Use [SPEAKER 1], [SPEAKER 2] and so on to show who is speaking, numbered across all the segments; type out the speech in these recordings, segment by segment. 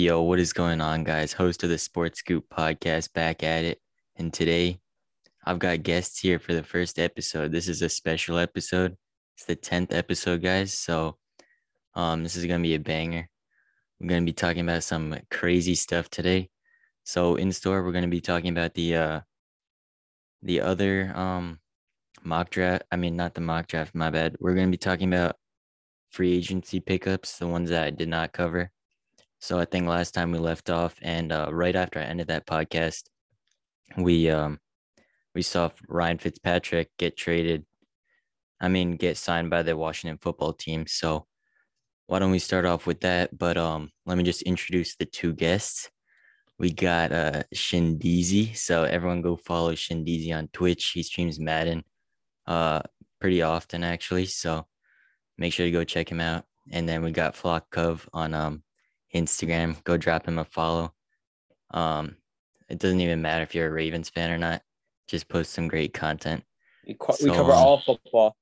[SPEAKER 1] Yo, what is going on, guys? Host of the Sports Scoop podcast back at it. And today I've got guests here for the first episode. This is a special episode. It's the 10th episode, guys. So um this is gonna be a banger. We're gonna be talking about some crazy stuff today. So in store, we're gonna be talking about the uh the other um mock draft. I mean not the mock draft, my bad. We're gonna be talking about free agency pickups, the ones that I did not cover. So I think last time we left off, and uh, right after I ended that podcast, we um we saw Ryan Fitzpatrick get traded. I mean, get signed by the Washington football team. So why don't we start off with that? But um, let me just introduce the two guests. We got uh Shindeezy. So everyone go follow Shindeezy on Twitch. He streams Madden uh pretty often actually. So make sure to go check him out. And then we got Flock Cove on um Instagram. Go drop him a follow. Um, it doesn't even matter if you're a Ravens fan or not. Just post some great content.
[SPEAKER 2] We, co- we cover
[SPEAKER 1] um,
[SPEAKER 2] all football.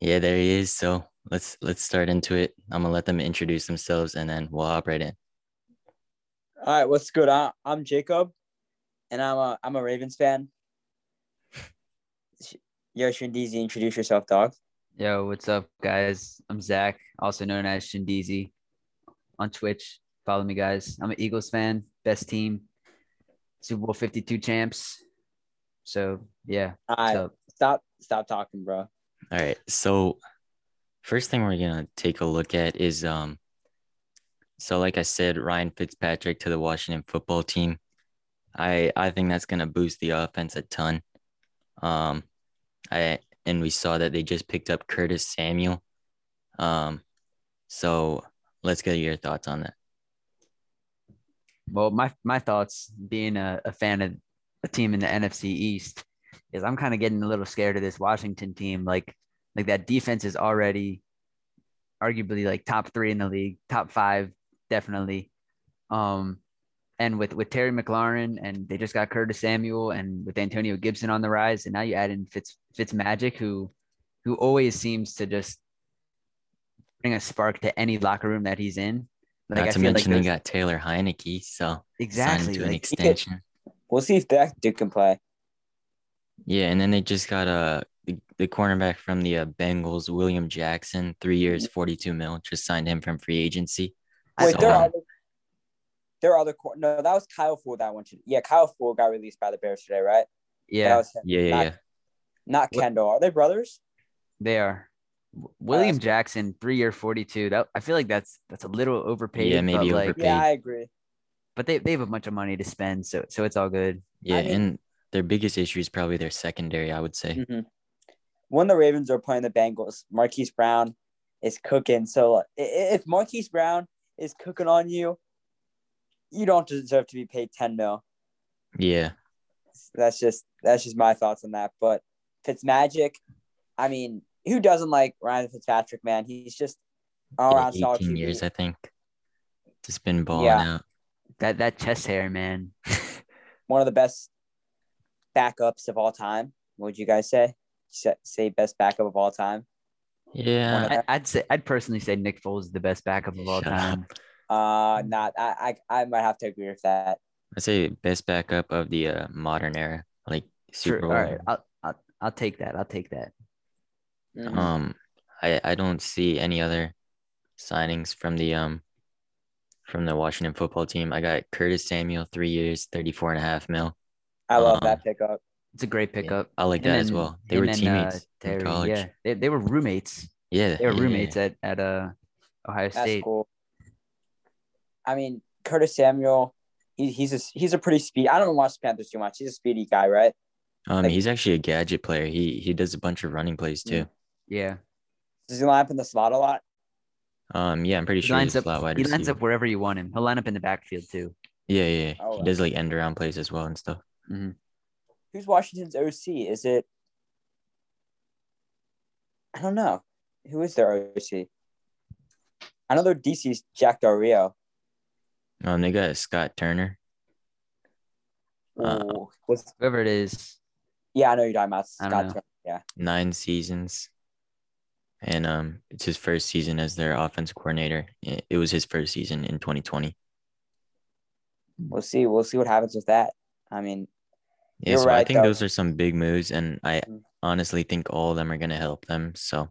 [SPEAKER 1] Yeah, there he is. So let's let's start into it. I'm gonna let them introduce themselves and then we'll hop right in.
[SPEAKER 2] All right, what's good? I, I'm Jacob, and I'm a I'm a Ravens fan. Yo, Shindizi, introduce yourself, dog.
[SPEAKER 3] Yo, what's up, guys? I'm Zach, also known as Shindizi on Twitch. Follow me, guys. I'm an Eagles fan, best team, Super Bowl 52 champs. So, yeah.
[SPEAKER 2] All
[SPEAKER 3] what's
[SPEAKER 2] right,
[SPEAKER 3] up?
[SPEAKER 2] stop stop talking, bro.
[SPEAKER 1] All right. So first thing we're gonna take a look at is um so like I said, Ryan Fitzpatrick to the Washington football team. I I think that's gonna boost the offense a ton. Um I and we saw that they just picked up Curtis Samuel. Um so let's get your thoughts on that.
[SPEAKER 3] Well, my, my thoughts, being a, a fan of a team in the NFC East, is I'm kind of getting a little scared of this Washington team. Like, like that defense is already arguably like top three in the league, top five, definitely. Um, and with with Terry McLaurin and they just got Curtis Samuel and with Antonio Gibson on the rise, and now you add in Fitz Fitz Magic, who who always seems to just bring a spark to any locker room that he's in. Like
[SPEAKER 1] Not
[SPEAKER 3] I
[SPEAKER 1] to
[SPEAKER 3] feel
[SPEAKER 1] mention
[SPEAKER 3] like
[SPEAKER 1] they got Taylor Heinicke, so
[SPEAKER 3] exactly
[SPEAKER 1] to an
[SPEAKER 3] like,
[SPEAKER 1] extension.
[SPEAKER 2] We'll see if that dude can play.
[SPEAKER 1] Yeah, and then they just got uh, the, the cornerback from the uh, Bengals, William Jackson, three years, 42 mil. Just signed him from free agency.
[SPEAKER 2] Wait,
[SPEAKER 1] So,
[SPEAKER 2] there are
[SPEAKER 1] um,
[SPEAKER 2] other, there are other cor- no. That was Kyle Ford that went to. Yeah, Kyle Ford got released by the Bears today, right? That
[SPEAKER 3] yeah,
[SPEAKER 2] was him.
[SPEAKER 1] Yeah, yeah,
[SPEAKER 2] not,
[SPEAKER 1] yeah.
[SPEAKER 2] Not
[SPEAKER 3] What-
[SPEAKER 2] Kendall. Are they brothers?
[SPEAKER 3] they are. W- William
[SPEAKER 2] that's-
[SPEAKER 3] Jackson, three year forty two. That I feel like that's that's a little overpaid.
[SPEAKER 1] Yeah, maybe
[SPEAKER 3] but like,
[SPEAKER 1] overpaid.
[SPEAKER 2] Yeah, I agree.
[SPEAKER 3] but they, they have a bunch of money to spend, so so it's all good.
[SPEAKER 1] Yeah,
[SPEAKER 2] mean-
[SPEAKER 1] and their biggest issue is probably their secondary, I would say.
[SPEAKER 2] hmm When the Ravens are playing the Bengals, Marquise Brown is cooking. So i- i- if Marquise Brown is cooking on you, you don't deserve to be paid ten mil.
[SPEAKER 1] Yeah,
[SPEAKER 2] That's just that's just my thoughts on that. But Fitzmagic, I mean, who doesn't like Ryan Fitzpatrick? Man, he's just all
[SPEAKER 1] yeah
[SPEAKER 2] around solid
[SPEAKER 1] 18
[SPEAKER 2] QB.
[SPEAKER 1] years, I think. Just been balling
[SPEAKER 2] Yeah.
[SPEAKER 1] out.
[SPEAKER 3] That that chest hair, man.
[SPEAKER 2] One of the best backups of all time. What would you guys say? Say, say best backup of all time.
[SPEAKER 1] Yeah,
[SPEAKER 3] I, I'd say I'd personally say Nick Foles is the best backup of all
[SPEAKER 1] Shut up.
[SPEAKER 3] time.
[SPEAKER 2] Uh, not I, I I might have to agree with that.
[SPEAKER 1] I'd say best backup of the uh, modern era, like Super
[SPEAKER 3] Sure.
[SPEAKER 1] Bowl.
[SPEAKER 3] All right, I'll, I'll I'll take that. I'll take that.
[SPEAKER 2] Mhm.
[SPEAKER 1] Um, I I don't see any other signings from the um from the Washington football team. I got Curtis Samuel, three years, 34 and a half mil.
[SPEAKER 2] I love
[SPEAKER 1] um,
[SPEAKER 2] that pickup.
[SPEAKER 3] It's a great pickup.
[SPEAKER 1] I like
[SPEAKER 3] Him
[SPEAKER 1] that as well. They
[SPEAKER 3] him
[SPEAKER 1] were
[SPEAKER 3] and, uh,
[SPEAKER 1] teammates in college.
[SPEAKER 3] Yeah, they, they were roommates.
[SPEAKER 1] Yeah,
[SPEAKER 3] They were
[SPEAKER 1] yeah,
[SPEAKER 3] roommates
[SPEAKER 1] yeah.
[SPEAKER 3] at at uh Ohio
[SPEAKER 2] That's
[SPEAKER 3] State.
[SPEAKER 2] cool. I mean, Curtis Samuel, he, he's a he's a pretty speed. I don't watch the Panthers too much. He's a speedy guy, right?
[SPEAKER 1] Um,
[SPEAKER 2] Like-
[SPEAKER 1] he's actually a gadget player. He he does a bunch of running plays too.
[SPEAKER 3] Yeah,
[SPEAKER 2] Does he line up in the slot a lot?
[SPEAKER 1] Um, yeah, I'm pretty
[SPEAKER 3] he
[SPEAKER 1] sure
[SPEAKER 3] lines
[SPEAKER 1] he's a
[SPEAKER 3] up.
[SPEAKER 1] wide
[SPEAKER 3] He lines up wherever you want him. He'll line up in the backfield too.
[SPEAKER 1] Yeah, yeah, yeah.
[SPEAKER 2] Oh,
[SPEAKER 1] he does like end around plays as well and stuff.
[SPEAKER 2] Who's Washington's OC? Is it? I don't know. Who is their OC? I know their DC's Jack Del Rio.
[SPEAKER 1] Um, they got Scott Turner. Uh,
[SPEAKER 2] Ooh, was
[SPEAKER 3] Whoever it is,
[SPEAKER 2] yeah, I know you're talking about
[SPEAKER 3] don't
[SPEAKER 2] Scott. Turner. Yeah,
[SPEAKER 1] nine seasons. And um, it's his first season as their offensive coordinator. It it was his first season in 2020.
[SPEAKER 2] we'll see. We'll see what happens with that. I mean,
[SPEAKER 1] Yeah,
[SPEAKER 2] You're
[SPEAKER 1] so I think
[SPEAKER 2] though.
[SPEAKER 1] those are some big moves, and I
[SPEAKER 2] Mm.
[SPEAKER 1] honestly think all of them are gonna help them. So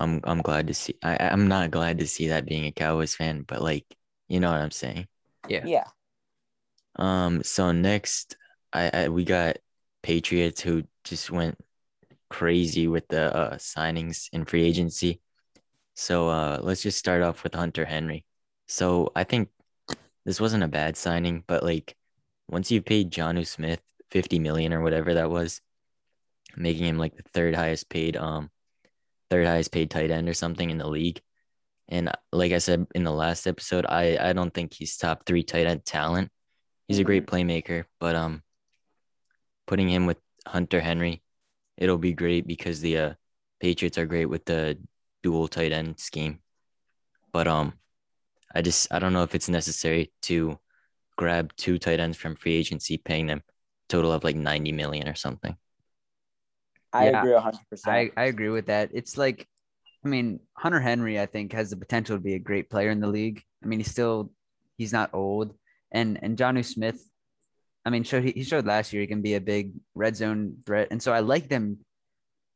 [SPEAKER 1] I'm I'm glad to see. I I'm not glad to see that being a Cowboys fan, but like you know what I'm saying.
[SPEAKER 3] Yeah.
[SPEAKER 2] yeah,
[SPEAKER 1] Um. So next, I, I we got Patriots who just went crazy with the uh, signings in free agency. So uh, let's just start off with Hunter Henry. So I think this wasn't a bad signing, but like once you've paid Jonnu Smith 50 million or whatever that was, making him like the third highest paid um third highest paid tight end or something in the league. And like I said in the last episode, I I don't think he's top 3 tight end talent. He's a great playmaker, but um putting him with Hunter Henry, it'll be great because the uh, Patriots are great with the dual tight end scheme. But um I just I don't know if it's necessary to grab two tight ends from free agency, paying them total of like 90 million or something.
[SPEAKER 2] I
[SPEAKER 3] Yeah,
[SPEAKER 2] agree hundred percent.
[SPEAKER 3] I, I agree with that. It's like, I mean, Hunter Henry, I think, has the potential to be a great player in the league. I mean, he's still, he's not old. And and Jonnu Smith, I mean, showed he, showed last year he can be a big red zone threat. And so I like them.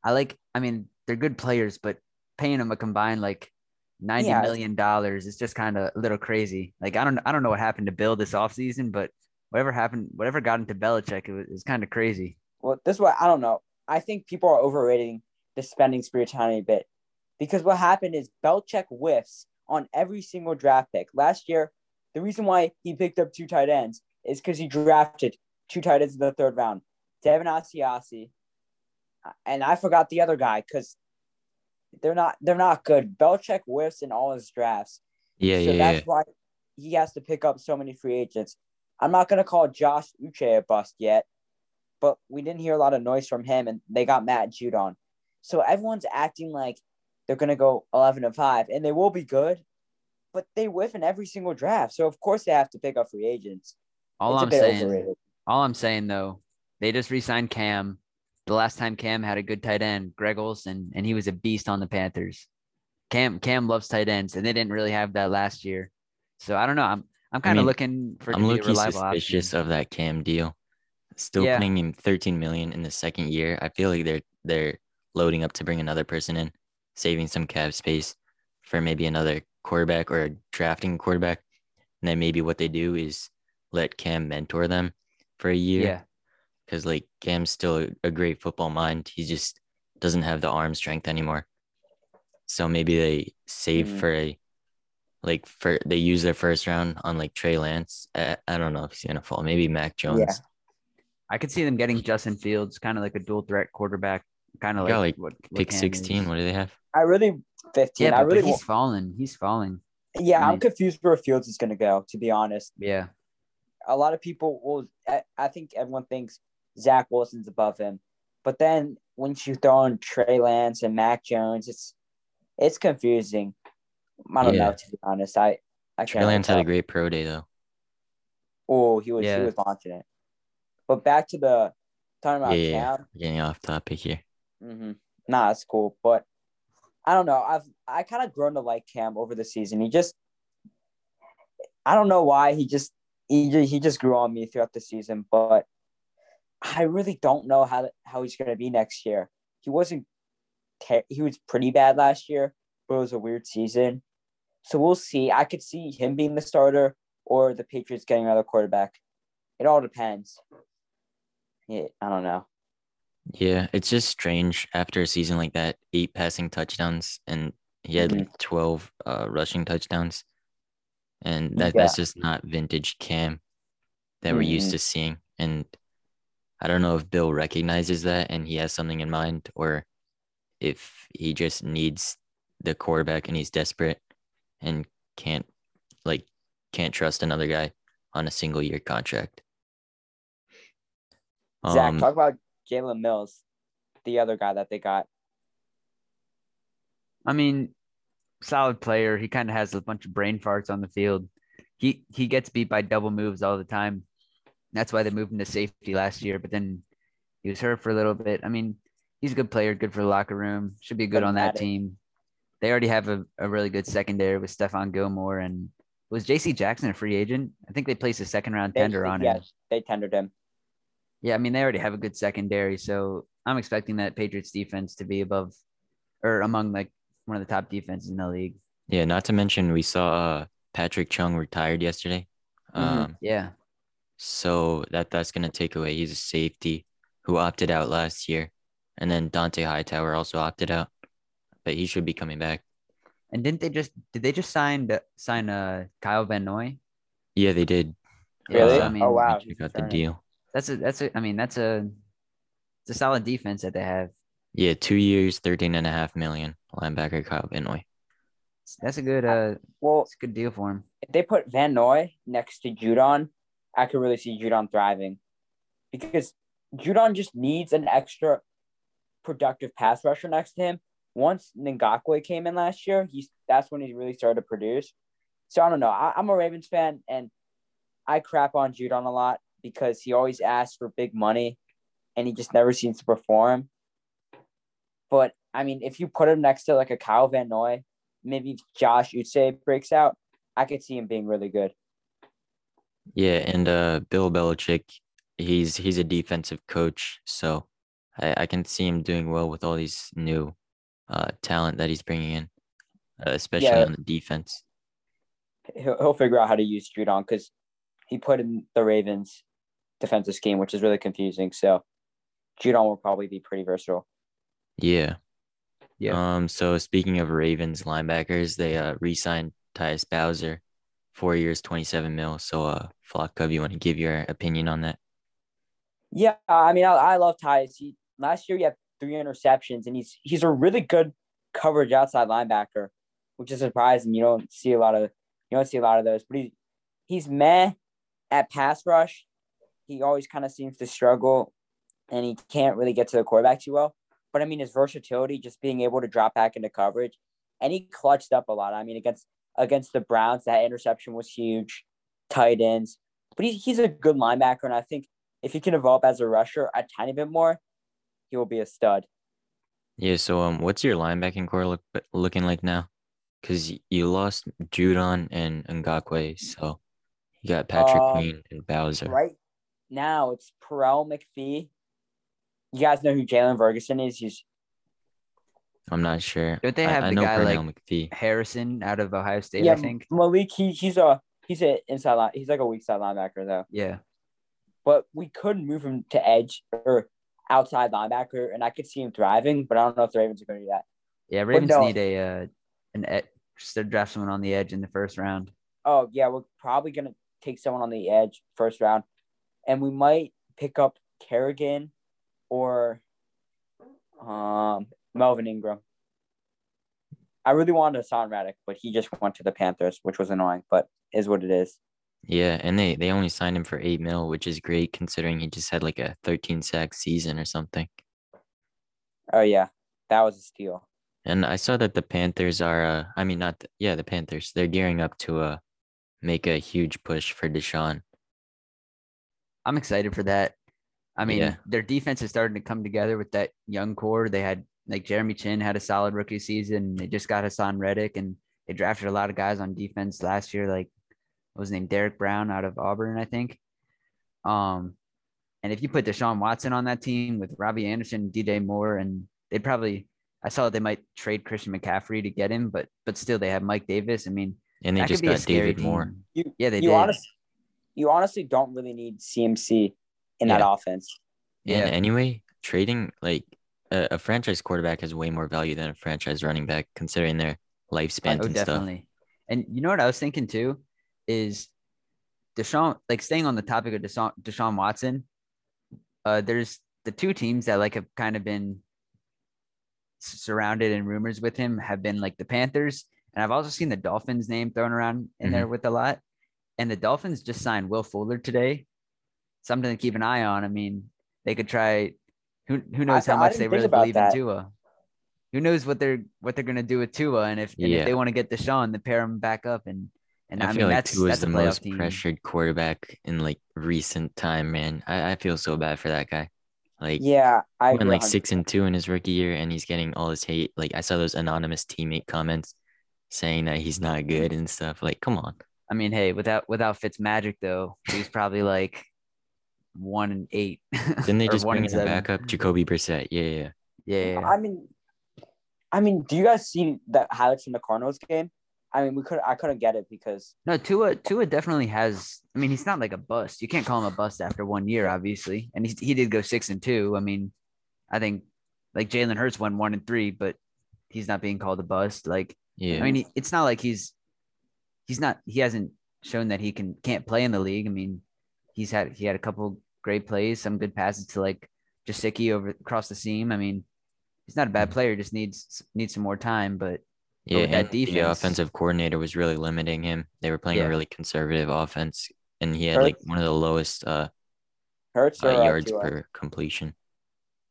[SPEAKER 3] I like, I mean, they're good players, but paying them a combined like ninety
[SPEAKER 2] Yeah.
[SPEAKER 3] million dollars is just kind of a little crazy. Like I don't I don't know what happened to Bill this offseason, but whatever happened, whatever got into Belichick, it was, was kind of crazy.
[SPEAKER 2] Well, this is what I don't know. I think people are overrating the spending spree a tiny bit because what happened is Belichick whiffs on every single draft pick. Last year, the reason why he picked up two tight ends is because he drafted two tight ends in the third round, Devin Asiasi, and I forgot the other guy because they're not they're not good. Belichick whiffs in all his drafts.
[SPEAKER 1] Yeah,
[SPEAKER 2] so
[SPEAKER 1] yeah,
[SPEAKER 2] that's
[SPEAKER 1] yeah.
[SPEAKER 2] why he has to pick up so many free agents. I'm not gonna call Josh Uche a bust yet, but we didn't hear a lot of noise from him, and they got Matt Judon. So everyone's acting like they're gonna go 11 and five, and they will be good, but they whiff in every single draft. So of course they have to pick up free agents.
[SPEAKER 3] All
[SPEAKER 2] It's a
[SPEAKER 3] I'm saying,
[SPEAKER 2] overrated.
[SPEAKER 3] all I'm saying though, they just re-signed Cam. The last time Cam had a good tight end, Greg Olsen, and he was a beast on the Panthers. Cam Cam loves tight ends, and they didn't really have that last year. So I don't know. I'm I'm kind of
[SPEAKER 1] mean,
[SPEAKER 3] looking for
[SPEAKER 1] I'm
[SPEAKER 3] to be a
[SPEAKER 1] looking
[SPEAKER 3] reliable
[SPEAKER 1] suspicious
[SPEAKER 3] option.
[SPEAKER 1] of that Cam deal. Still
[SPEAKER 3] Yeah.
[SPEAKER 1] paying him 13 million in the second year. I feel like they're they're loading up to bring another person in, saving some cap space for maybe another quarterback or drafting a quarterback. And then maybe what they do is let Cam mentor them for a year.
[SPEAKER 3] Yeah,
[SPEAKER 1] Because like Cam's still a, a great football mind. He just doesn't have the arm strength anymore. So maybe they save
[SPEAKER 2] Mhm.
[SPEAKER 1] for a like for they use their first round on like Trey Lance. I, I don't know if he's gonna fall. Maybe Mac Jones.
[SPEAKER 2] Yeah.
[SPEAKER 3] I could see them getting Justin Fields, kind of like a dual threat quarterback, kind of like,
[SPEAKER 1] like,
[SPEAKER 3] what, what
[SPEAKER 1] Pick
[SPEAKER 3] Cam
[SPEAKER 1] 16.
[SPEAKER 3] is.
[SPEAKER 1] What do they have?
[SPEAKER 2] I really 15.
[SPEAKER 3] Yeah, but,
[SPEAKER 2] I really
[SPEAKER 3] he's
[SPEAKER 2] wa-
[SPEAKER 3] falling. He's falling.
[SPEAKER 2] yeah.
[SPEAKER 3] I
[SPEAKER 2] I'm confused where Fields is gonna go. To be honest.
[SPEAKER 3] Yeah,
[SPEAKER 2] a lot of people will I, I think everyone thinks Zach Wilson's above him. But then once you throw in Trey Lance and Mac Jones, it's it's confusing. I don't
[SPEAKER 1] Yeah.
[SPEAKER 2] know to be honest. I I
[SPEAKER 1] Trey Lance had a great pro day though.
[SPEAKER 2] Oh, he was
[SPEAKER 3] Yeah.
[SPEAKER 2] he was launching it. But back to the talking about
[SPEAKER 1] yeah, yeah. Getting off topic here.
[SPEAKER 2] hmm Nah, it's cool. But I don't know. I've I kind of grown to like Cam over the season. He just I don't know why he just he he just grew on me throughout the season, but I really don't know how how he's going to be next year. He wasn't ter- he was pretty bad last year, but it was a weird season. So we'll see. I could see him being the starter or the Patriots getting another quarterback. It all depends. Yeah, I don't know.
[SPEAKER 1] Yeah, it's just strange after a season like that, eight passing touchdowns and he had
[SPEAKER 2] Mhm.
[SPEAKER 1] 12 uh, rushing touchdowns. And that, that's just not vintage Cam that we're used
[SPEAKER 2] Mhm.
[SPEAKER 1] to seeing. And I don't know if Bill recognizes that and he has something in mind or if he just needs the quarterback and he's desperate and can't like can't trust another guy on a single year contract.
[SPEAKER 2] Zach,
[SPEAKER 1] Um,
[SPEAKER 2] talk about Jalen Mills, the other guy that they got.
[SPEAKER 3] I mean, solid player. He kind of has a bunch of brain farts on the field. He he gets beat by double moves all the time. That's why they moved him to safety last year. But then he was hurt for a little bit. I mean, he's a good player, good for the locker room. Should be good on that team. They already have a, a really good secondary with Stephon Gilmore and was JC Jackson a free agent? I think they placed a second round
[SPEAKER 2] They-
[SPEAKER 3] tender on
[SPEAKER 2] yeah,
[SPEAKER 3] him.
[SPEAKER 2] Yes, they tendered him.
[SPEAKER 3] Yeah, I mean they already have a good secondary, so I'm expecting that Patriots defense to be above or among like one of the top defenses in the league.
[SPEAKER 1] Yeah, not to mention we saw uh, Patrick Chung retired yesterday.
[SPEAKER 2] Mhm.
[SPEAKER 1] Um,
[SPEAKER 3] Yeah,
[SPEAKER 1] so that that's gonna take away. He's a safety who opted out last year, and then Dante Hightower also opted out, but he should be coming back.
[SPEAKER 3] and didn't they just did they just sign the, sign uh Kyle Van Noy?
[SPEAKER 1] Yeah, they did.
[SPEAKER 3] Yeah,
[SPEAKER 2] Really?
[SPEAKER 3] so, I mean,
[SPEAKER 2] oh wow.
[SPEAKER 1] Check
[SPEAKER 2] he's
[SPEAKER 1] the deal.
[SPEAKER 3] That's a that's a I mean that's a it's a solid defense that they have.
[SPEAKER 1] Yeah, two years, 13 and a half million. Linebacker Kyle Van Noy.
[SPEAKER 3] That's a good uh
[SPEAKER 2] Well,
[SPEAKER 3] it's a good deal for him.
[SPEAKER 2] if they put Van Noy next to Judon, I could really see Judon thriving because Judon just needs an extra productive pass rusher next to him. Once Ngakoue came in last year, he's that's when he really started to produce. So I don't know. I, I'm a Ravens fan, and I crap on Judon a lot because he always asks for big money, and he just never seems to perform. But I mean, if you put him next to like a Kyle Van Noy, maybe Josh Uche breaks out, I could see him being really good.
[SPEAKER 1] Yeah, and uh, Bill Belichick, he's he's a defensive coach, so I, I can see him doing well with all these new uh, talent that he's bringing in, uh, especially
[SPEAKER 2] Yeah.
[SPEAKER 1] on the defense.
[SPEAKER 2] He'll, he'll figure out how to use Judon because he put in the Ravens defensive scheme, which is really confusing. So Judon will probably be pretty versatile.
[SPEAKER 1] Yeah.
[SPEAKER 3] Yeah.
[SPEAKER 1] Um. So speaking of Ravens linebackers, they uh re-signed Tyus Bowser, four years, twenty-seven mil. So uh, Flock Cub, you want to give your opinion on that?
[SPEAKER 2] Yeah, I mean, I, I love Tyus. He last year he had three interceptions, and he's he's a really good coverage outside linebacker, which is surprising. You don't see a lot of you don't see a lot of those, but he he's meh at pass rush. He always kind of seems to struggle, and he can't really get to the quarterback too well. But I mean, his versatility, just being able to drop back into coverage, and he clutched up a lot. I mean, against against the Browns, that interception was huge. Tight ends, but he's he's a good linebacker, and I think if he can evolve as a rusher a tiny bit more, he will be a stud.
[SPEAKER 1] Yeah. So um, what's your linebacking core look looking like now? Because you lost Judon and Ngakoue, so you got Patrick
[SPEAKER 2] Um,
[SPEAKER 1] Queen and Bowser.
[SPEAKER 2] Right now, it's Pernell McPhee. You guys know who Jaylon Ferguson is? He's
[SPEAKER 1] I'm not sure.
[SPEAKER 3] Don't they have
[SPEAKER 1] I,
[SPEAKER 3] the
[SPEAKER 1] know
[SPEAKER 3] guy
[SPEAKER 1] Pernell
[SPEAKER 3] like
[SPEAKER 1] McPhee.
[SPEAKER 3] Harrison out of Ohio State,
[SPEAKER 2] yeah,
[SPEAKER 3] I think.
[SPEAKER 2] Malik. He, he's a he's a inside line. He's like a weak side linebacker though.
[SPEAKER 3] Yeah.
[SPEAKER 2] But we could move him to edge or outside linebacker, and I could see him thriving. But I don't know if the Ravens are going to do that.
[SPEAKER 3] Yeah, Ravens
[SPEAKER 2] no.
[SPEAKER 3] need a uh an ed- to draft someone on the edge in the first round.
[SPEAKER 2] Oh yeah, we're probably going to take someone on the edge first round, and we might pick up Kerrigan or um Melvin Ingram. I really wanted Haason Reddick, but he just went to the Panthers, which was annoying, but is what it is.
[SPEAKER 1] Yeah, and they they only signed him for eight mil, which is great considering he just had like a 13 sack season or something.
[SPEAKER 2] Oh yeah, that was a steal.
[SPEAKER 1] And I saw that the Panthers are, uh, I mean, not the, yeah, the Panthers. They're gearing up to uh make a huge push for Deshaun.
[SPEAKER 3] I'm excited for that. I mean,
[SPEAKER 1] Yeah.
[SPEAKER 3] their defense is starting to come together with that young core. They had like Jeremy Chinn had a solid rookie season. They just got Haason Reddick and they drafted a lot of guys on defense last year, like what was his name? Derrick Brown out of Auburn, I think. Um, and if you put Deshaun Watson on that team with Robbie Anderson, DJ Moore, and they probably I saw they might trade Christian McCaffrey to get him, but but still they have Mike Davis. I mean,
[SPEAKER 1] And they just
[SPEAKER 3] could be a
[SPEAKER 1] got
[SPEAKER 3] scary
[SPEAKER 1] David Moore.
[SPEAKER 2] You,
[SPEAKER 3] Yeah, they
[SPEAKER 2] you
[SPEAKER 3] did.
[SPEAKER 2] honestly, you honestly don't really need CMC in that
[SPEAKER 1] Yeah.
[SPEAKER 2] offense.
[SPEAKER 3] Yeah.
[SPEAKER 1] And anyway, trading like a, a franchise quarterback has way more value than a franchise running back, considering their lifespans
[SPEAKER 3] Oh,
[SPEAKER 1] and stuff.
[SPEAKER 3] definitely. And you know what I was thinking too is Deshaun, like staying on the topic of Deshaun, Deshaun Watson. Uh, there's the two teams that like have kind of been surrounded in rumors with him have been like the Panthers, and I've also seen the Dolphins name thrown around in there with a lot. And the Dolphins just signed Will Fuller today. Something to keep an eye on. I mean, they could try. Who who knows
[SPEAKER 2] I
[SPEAKER 3] how much they really believe
[SPEAKER 2] that.
[SPEAKER 3] in Tua. Who knows what they're what they're gonna do with Tua, and if, and
[SPEAKER 1] Yeah.
[SPEAKER 3] if they want to get Deshaun, then pair him back up, and and I,
[SPEAKER 1] I,
[SPEAKER 3] mean
[SPEAKER 1] like
[SPEAKER 3] that's
[SPEAKER 1] Tua is
[SPEAKER 3] that's a
[SPEAKER 1] the most
[SPEAKER 3] team.
[SPEAKER 1] pressured quarterback in like recent time, man. I, I feel so bad for that guy. Like
[SPEAKER 2] Yeah, I
[SPEAKER 1] he went like
[SPEAKER 2] 100%.
[SPEAKER 1] six and two in his rookie year, and he's getting all this hate. Like I saw those anonymous teammate comments saying that he's not good and stuff. Like, come on.
[SPEAKER 3] I I mean, hey, without without Fitz magic though, he's probably like one and eight.
[SPEAKER 1] Didn't they just bring
[SPEAKER 3] and
[SPEAKER 1] in a backup, Jacoby Brissett? Yeah, yeah.
[SPEAKER 3] Yeah, yeah.
[SPEAKER 2] I mean, I mean, do you guys see the highlights from the Cardinals game? I mean, we could I couldn't get it because
[SPEAKER 3] No, Tua Tua definitely has. I mean, he's not like a bust. You can't call him a bust after one year, obviously. And he he did go six and two. I mean, I think like Jalen Hurts went one and three, but he's not being called a bust. Like
[SPEAKER 1] Yeah.
[SPEAKER 3] I mean, he, it's not like he's he's not he hasn't shown that he can can't play in the league. I mean, he's had he had a couple great plays, some good passes to like Gesicki over across the seam. I mean, he's not a bad player, just needs needs some more time. But
[SPEAKER 1] yeah,
[SPEAKER 3] with that
[SPEAKER 1] and the offensive coordinator was really limiting him. They were playing
[SPEAKER 3] Yeah.
[SPEAKER 1] a really conservative offense, and he had like one of the lowest uh,
[SPEAKER 2] Hurts
[SPEAKER 1] uh
[SPEAKER 2] uh,
[SPEAKER 1] yards
[SPEAKER 2] Tua?
[SPEAKER 1] per completion.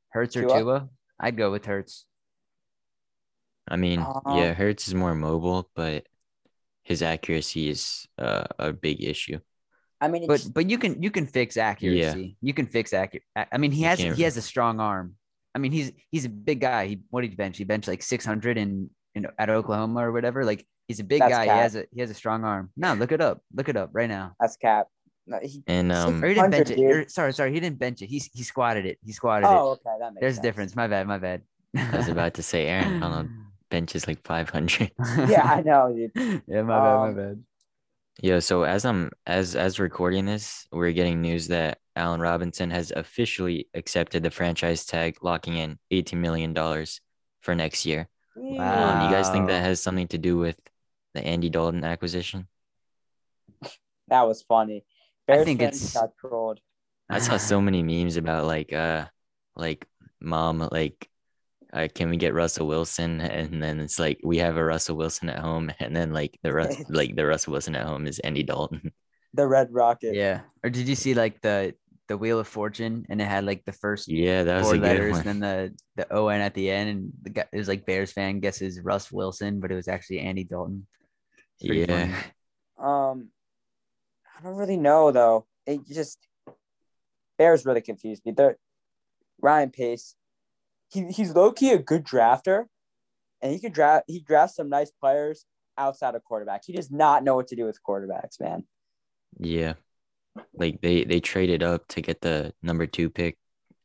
[SPEAKER 3] Hurts or
[SPEAKER 2] Tua?
[SPEAKER 3] Tua, I'd go with Hurts.
[SPEAKER 1] I mean,
[SPEAKER 2] Um,
[SPEAKER 1] yeah, Hurts is more mobile, but his accuracy is uh, a big issue.
[SPEAKER 2] I mean,
[SPEAKER 3] But
[SPEAKER 2] it's,
[SPEAKER 3] but you can you can fix accuracy. You can fix accurate. I mean, he has
[SPEAKER 1] can't-
[SPEAKER 3] he has a strong arm. I mean, he's he's a big guy. He what did he bench? He benched like six hundred in, in at Oklahoma or whatever. Like he's a big
[SPEAKER 2] That's
[SPEAKER 3] guy. He has a he has a strong arm. No, look it up. Look it up right now.
[SPEAKER 2] that's cap. No, he,
[SPEAKER 1] And um,
[SPEAKER 3] Or he didn't
[SPEAKER 2] 600,
[SPEAKER 3] bench it.
[SPEAKER 2] dude.
[SPEAKER 3] Or- sorry, sorry, he didn't bench it. He he squatted it. He squatted
[SPEAKER 2] oh,
[SPEAKER 3] it.
[SPEAKER 2] okay, that makes
[SPEAKER 3] There's a difference. My bad. My bad.
[SPEAKER 1] I was about to say Aaron bench is like 500.
[SPEAKER 2] Yeah, I know, dude.
[SPEAKER 3] yeah, my bad. My
[SPEAKER 2] Um,
[SPEAKER 3] bad.
[SPEAKER 1] Yeah, so as I'm as as recording this, we're getting news that Allen Robinson has officially accepted the franchise tag, locking in 18 million dollars for next year. Um, you guys think that has something to do with the Andy Dalton acquisition?
[SPEAKER 2] That was funny.
[SPEAKER 3] I think
[SPEAKER 2] fans
[SPEAKER 3] it's-
[SPEAKER 2] got trolled.
[SPEAKER 1] I saw so many memes about like uh like mom like uh, can we get Russell Wilson and then it's like we have a Russell Wilson at home and then like the Rus- like the Russell Wilson at home is Andy Dalton.
[SPEAKER 2] The Red Rocket.
[SPEAKER 3] Yeah. Or did you see like the the Wheel of Fortune and it had like the first
[SPEAKER 1] Yeah, that was
[SPEAKER 3] four letters, and then the the O N at the end, and the guy it was like Bears fan guesses Russ Wilson, but it was actually Andy Dalton.
[SPEAKER 1] Yeah.
[SPEAKER 3] funny.
[SPEAKER 2] Um, I don't really know though. It just Bears really confused me. They're Ryan Pace. He he's low key a good drafter, and he could draft. He drafts some nice players outside of quarterback. He does not know what to do with quarterbacks, man.
[SPEAKER 1] Yeah. Like they they traded up to get the number 2 pick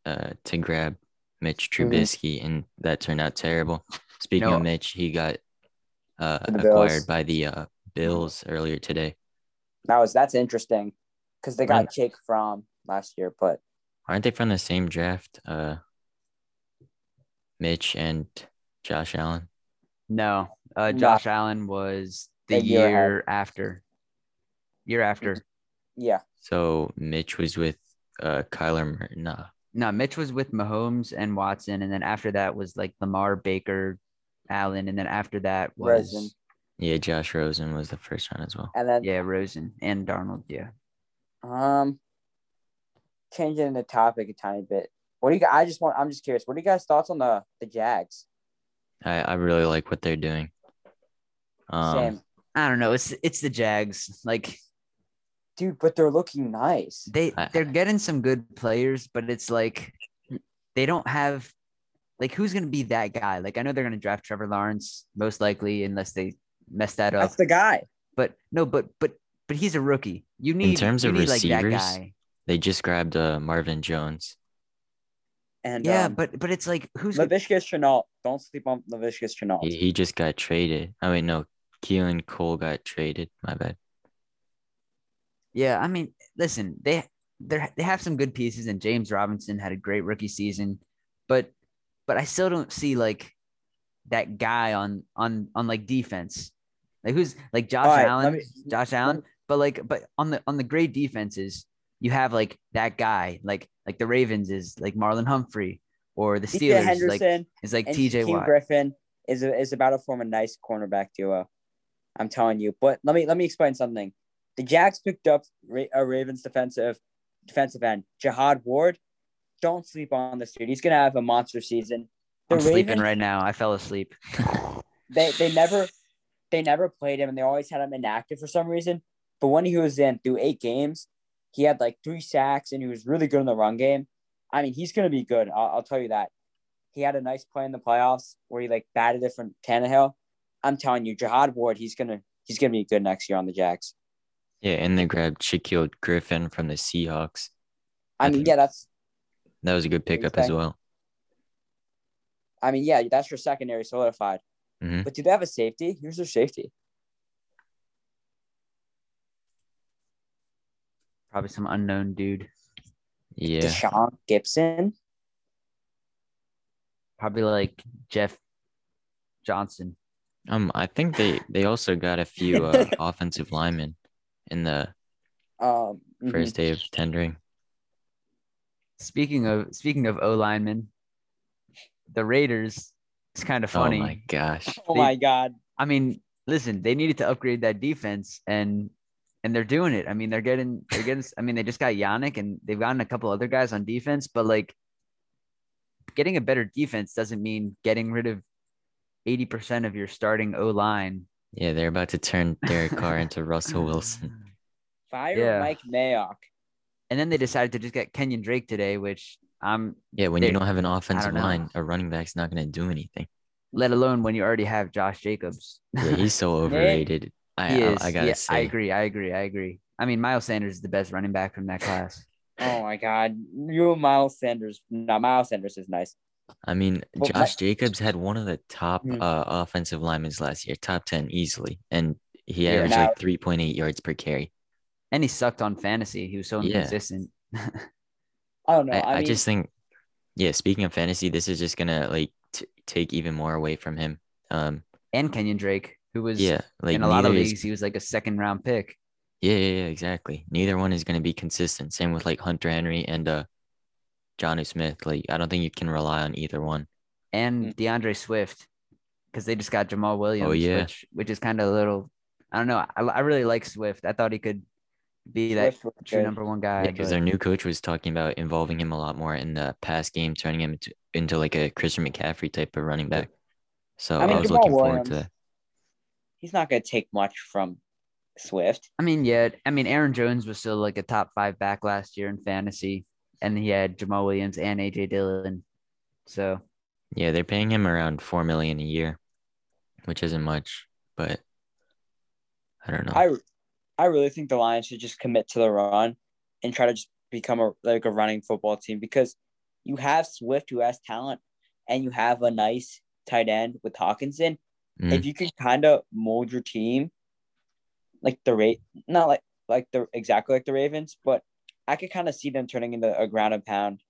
[SPEAKER 1] uh to grab Mitch
[SPEAKER 2] Mhm.
[SPEAKER 1] Trubisky and that turned out terrible. Speaking
[SPEAKER 3] No.
[SPEAKER 1] of Mitch, he got uh
[SPEAKER 2] The Bills.
[SPEAKER 1] acquired by the uh Bills earlier today.
[SPEAKER 2] That was that's interesting because they got
[SPEAKER 1] Right.
[SPEAKER 2] Jake Fromm last year, but
[SPEAKER 1] Aren't they from the same draft? Uh Mitch and Josh Allen.
[SPEAKER 3] No, uh,
[SPEAKER 2] No.
[SPEAKER 3] Josh Allen was the
[SPEAKER 2] A year
[SPEAKER 3] year, after. Year after.
[SPEAKER 2] yeah,
[SPEAKER 1] So Mitch was with uh Kyler Murray. Nah.
[SPEAKER 3] No, Mitch was with Mahomes and Watson, and then after that was like Lamar, Baker, Allen, and then after that was
[SPEAKER 2] Rosen.
[SPEAKER 1] Yeah, Josh Rosen was the first round as well.
[SPEAKER 2] and then
[SPEAKER 3] yeah Rosen and Darnold. Yeah.
[SPEAKER 2] um, changing the topic a tiny bit. What do you? gu- I just want. I'm just curious. What are you guys' thoughts on the the Jags?
[SPEAKER 1] I, I really like what they're doing. Um
[SPEAKER 2] Same,
[SPEAKER 3] I don't know. It's it's the Jags. Like
[SPEAKER 2] dude. But they're looking nice.
[SPEAKER 3] they
[SPEAKER 1] I-
[SPEAKER 3] they're getting some good players, but it's like they don't have like who's gonna be that guy? Like I know they're gonna draft Trevor Lawrence most likely unless they mess that up.
[SPEAKER 2] That's the guy.
[SPEAKER 3] But no, but but but he's a rookie. You need in
[SPEAKER 1] terms
[SPEAKER 3] you
[SPEAKER 1] of
[SPEAKER 3] need, like that guy.
[SPEAKER 1] they just grabbed uh Marvin Jones.
[SPEAKER 2] And
[SPEAKER 3] Yeah,
[SPEAKER 2] um,
[SPEAKER 3] but but it's like who's gonna-
[SPEAKER 2] Laviska Shenault. Don't sleep on Laviska Shenault.
[SPEAKER 1] He, he just got traded. I mean no, Keelan Cole got traded. My bad.
[SPEAKER 3] Yeah, I mean, listen, they they they have some good pieces, and James Robinson had a great rookie season, but but I still don't see like that guy on on on like defense, like who's like Josh
[SPEAKER 2] All right,
[SPEAKER 3] Allen,
[SPEAKER 2] me-
[SPEAKER 3] Josh Allen, but like but on the on the great defenses, you have like that guy, like like the Ravens is like Marlon Humphrey, or the Steelers like
[SPEAKER 2] Henderson
[SPEAKER 3] is like T.J. Watt.
[SPEAKER 2] Griffin is is about to form a nice cornerback duo. I'm telling you. But let me let me explain something. The Jags picked up a Ravens defensive defensive end, Jihad Ward. Don't sleep on this dude. He's gonna have a monster season. The
[SPEAKER 3] I'm sleeping right now. I fell asleep.
[SPEAKER 2] They they never they never played him and they always had him inactive for some reason. But when he was in through eight games, he had like three sacks and he was really good in the run game. I mean, he's gonna be good. I'll, I'll tell you that. He had a nice play in the playoffs where he like batted it from Tannehill. I'm telling you, Jihad Ward, he's gonna he's gonna be good next year on the Jags.
[SPEAKER 1] Yeah, and they grabbed Shaquill Griffin from the Seahawks.
[SPEAKER 2] I
[SPEAKER 1] I
[SPEAKER 2] mean, yeah, that's.
[SPEAKER 1] That was a good pickup as well.
[SPEAKER 2] I mean, yeah, that's your secondary solidified.
[SPEAKER 1] Mhm.
[SPEAKER 2] But do they have a safety? Here's their safety.
[SPEAKER 3] Probably some unknown dude.
[SPEAKER 1] Yeah.
[SPEAKER 2] Deshaun Gibson.
[SPEAKER 3] Probably like Jeff Johnson.
[SPEAKER 1] Um, I think they they also got a few uh, offensive linemen in the
[SPEAKER 2] Um, mhm.
[SPEAKER 1] first day of tendering.
[SPEAKER 3] Speaking of speaking of O linemen, the Raiders. It's kind of funny.
[SPEAKER 1] Oh my gosh.
[SPEAKER 2] Oh my God.
[SPEAKER 3] I mean, listen, they needed to upgrade that defense, and and they're doing it. I mean, they're getting they're getting. I mean, they just got Yannick, and they've gotten a couple other guys on defense, but like getting a better defense doesn't mean getting rid of eighty percent of your starting O line.
[SPEAKER 1] Yeah, they're about to turn Derek Carr into Russell Wilson.
[SPEAKER 2] Fire
[SPEAKER 3] Yeah.
[SPEAKER 2] Mike Mayock.
[SPEAKER 3] And then they decided to just get Kenyon Drake today, which I'm
[SPEAKER 1] Yeah, when you don't have an offensive line, a running back's not gonna do anything.
[SPEAKER 3] let alone when you already have Josh Jacobs.
[SPEAKER 1] Yeah, he's so overrated. I,
[SPEAKER 3] He
[SPEAKER 1] I,
[SPEAKER 3] is.
[SPEAKER 1] I gotta
[SPEAKER 3] Yeah,
[SPEAKER 1] say.
[SPEAKER 3] I agree. I agree. I agree. I mean, Miles Sanders is the best running back from that class.
[SPEAKER 2] Oh my God. You and Miles Sanders. No, Miles Sanders is nice.
[SPEAKER 1] I mean,
[SPEAKER 2] Well,
[SPEAKER 1] Josh Jacobs had one of the top
[SPEAKER 2] Hmm.
[SPEAKER 1] uh, offensive linemen last year, top 10 easily. And he
[SPEAKER 3] Yeah.
[SPEAKER 1] averaged
[SPEAKER 2] Now-
[SPEAKER 1] like 3.8 yards per carry.
[SPEAKER 3] And he sucked on fantasy. He was so
[SPEAKER 1] Yeah.
[SPEAKER 3] inconsistent.
[SPEAKER 2] I don't know.
[SPEAKER 1] I,
[SPEAKER 2] I,
[SPEAKER 1] I, just think, yeah, speaking of fantasy, this is just going to like t- take even more away from him. Um,
[SPEAKER 3] and Kenyon Drake, who was
[SPEAKER 1] yeah, like
[SPEAKER 3] in a lot of
[SPEAKER 1] neither is-
[SPEAKER 3] he was like a second round pick.
[SPEAKER 1] Yeah, yeah, yeah, exactly. Neither one is going to be consistent. Same with like Hunter Henry and uh, Johnny Smith. Like, I don't think you can rely on either one.
[SPEAKER 3] And
[SPEAKER 2] Mm.
[SPEAKER 3] DeAndre Swift, because they just got Jamal Williams,
[SPEAKER 1] Oh, yeah.
[SPEAKER 3] which which is kind of a little. I don't know. I, I really like Swift. I thought he could be that
[SPEAKER 2] Swift was
[SPEAKER 3] true
[SPEAKER 2] good.
[SPEAKER 3] number one guy.
[SPEAKER 1] Yeah, because
[SPEAKER 3] but-
[SPEAKER 1] their new coach was talking about involving him a lot more in the pass game, turning him into, into like a Christian McCaffrey type of running back. So
[SPEAKER 2] I
[SPEAKER 1] I, was
[SPEAKER 2] Jamal
[SPEAKER 1] looking forward to that.
[SPEAKER 2] He's not going to take much from Swift.
[SPEAKER 3] I mean, yeah. I mean, Aaron Jones was still like a top five back last year in fantasy, and he had Jamal Williams and AJ Dillon. So
[SPEAKER 1] Yeah, they're paying him around four million a year, which isn't much, but I don't know.
[SPEAKER 2] I I really think the Lions should just commit to the run and try to just become a like a running football team because you have Swift who has talent and you have a nice tight end with Hockenson.
[SPEAKER 1] Mm.
[SPEAKER 2] If you can kind of mold your team like the rate not like like the exactly like the Ravens, but I could kind of see them turning into a ground and pound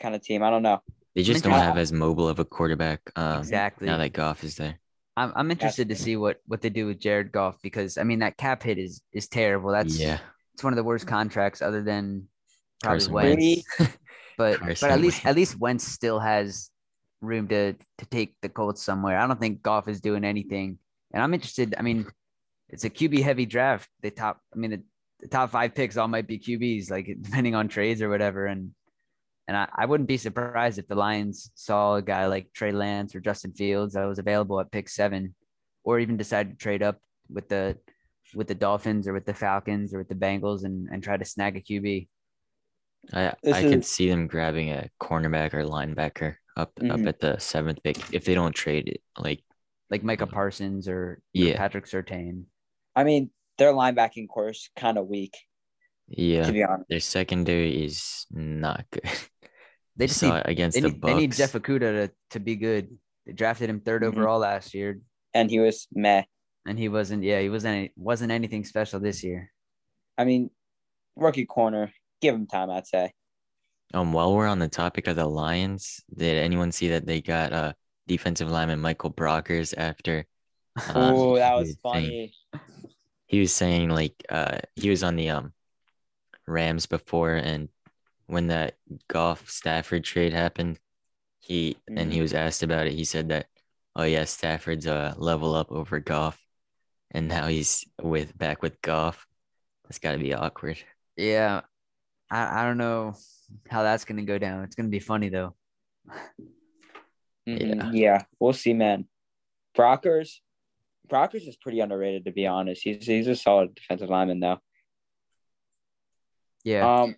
[SPEAKER 2] kind of team. I don't know.
[SPEAKER 1] they just don't have as mobile of a quarterback um,
[SPEAKER 3] exactly.
[SPEAKER 1] now that Goff is there.
[SPEAKER 3] I'm I'm interested to see what what they do with Jared Goff because I mean that cap hit is is terrible. That's
[SPEAKER 1] yeah,
[SPEAKER 3] it's one of the worst contracts other than probably
[SPEAKER 1] Carson
[SPEAKER 3] Wentz.
[SPEAKER 2] Wentz.
[SPEAKER 3] But
[SPEAKER 1] Carson
[SPEAKER 3] but at least
[SPEAKER 1] Wentz.
[SPEAKER 3] at least Wentz still has room to to take the Colts somewhere. I don't think Goff is doing anything, and I'm interested. I mean, it's a QB heavy draft. The top, I mean, the, the top five picks all might be QBs, like depending on trades or whatever. And and I, I wouldn't be surprised if the Lions saw a guy like Trey Lance or Justin Fields that was available at pick seven, or even decided to trade up with the with the Dolphins or with the Falcons or with the Bengals and and try to snag a QB.
[SPEAKER 1] I
[SPEAKER 2] This
[SPEAKER 1] I could
[SPEAKER 2] is-
[SPEAKER 1] see them grabbing a cornerback or linebacker up up
[SPEAKER 2] Mhm.
[SPEAKER 1] at the seventh pick if they don't trade it. Like
[SPEAKER 3] like Micah Parsons or, or
[SPEAKER 1] Yeah.
[SPEAKER 3] Patrick Surtain.
[SPEAKER 2] I mean, their linebacking course kind of weak
[SPEAKER 1] yeah,
[SPEAKER 2] to be honest.
[SPEAKER 1] their secondary is not good.
[SPEAKER 3] They
[SPEAKER 1] You
[SPEAKER 3] just
[SPEAKER 1] saw
[SPEAKER 3] need,
[SPEAKER 1] it against
[SPEAKER 3] they
[SPEAKER 1] the
[SPEAKER 3] need, they need Jeff Okudah to, to be good. They drafted him 3rd
[SPEAKER 2] Mhm.
[SPEAKER 3] overall last year,
[SPEAKER 2] And he was meh.
[SPEAKER 3] and he wasn't. Yeah, he wasn't. Wasn't anything special this year.
[SPEAKER 2] I mean, rookie corner, give him time, I'd say.
[SPEAKER 1] Um, while we're on the topic of the Lions, did anyone see that they got uh defensive lineman Michael Brockers after? um,
[SPEAKER 2] oh, that
[SPEAKER 1] he
[SPEAKER 2] was
[SPEAKER 1] saying-
[SPEAKER 2] funny.
[SPEAKER 1] he was saying like uh he was on the um Rams before and when that Goff Stafford trade happened, he and he was asked about it. He said that oh yeah, Stafford's a level up over Goff, and now he's with back with Goff. That's got to be awkward.
[SPEAKER 3] Yeah, I, I don't know how that's gonna go down. It's gonna be funny though.
[SPEAKER 2] Mhm, Yeah. we'll see, man. Brockers, Brockers is pretty underrated to be honest. He's he's a solid defensive lineman though.
[SPEAKER 3] Yeah,
[SPEAKER 2] Um,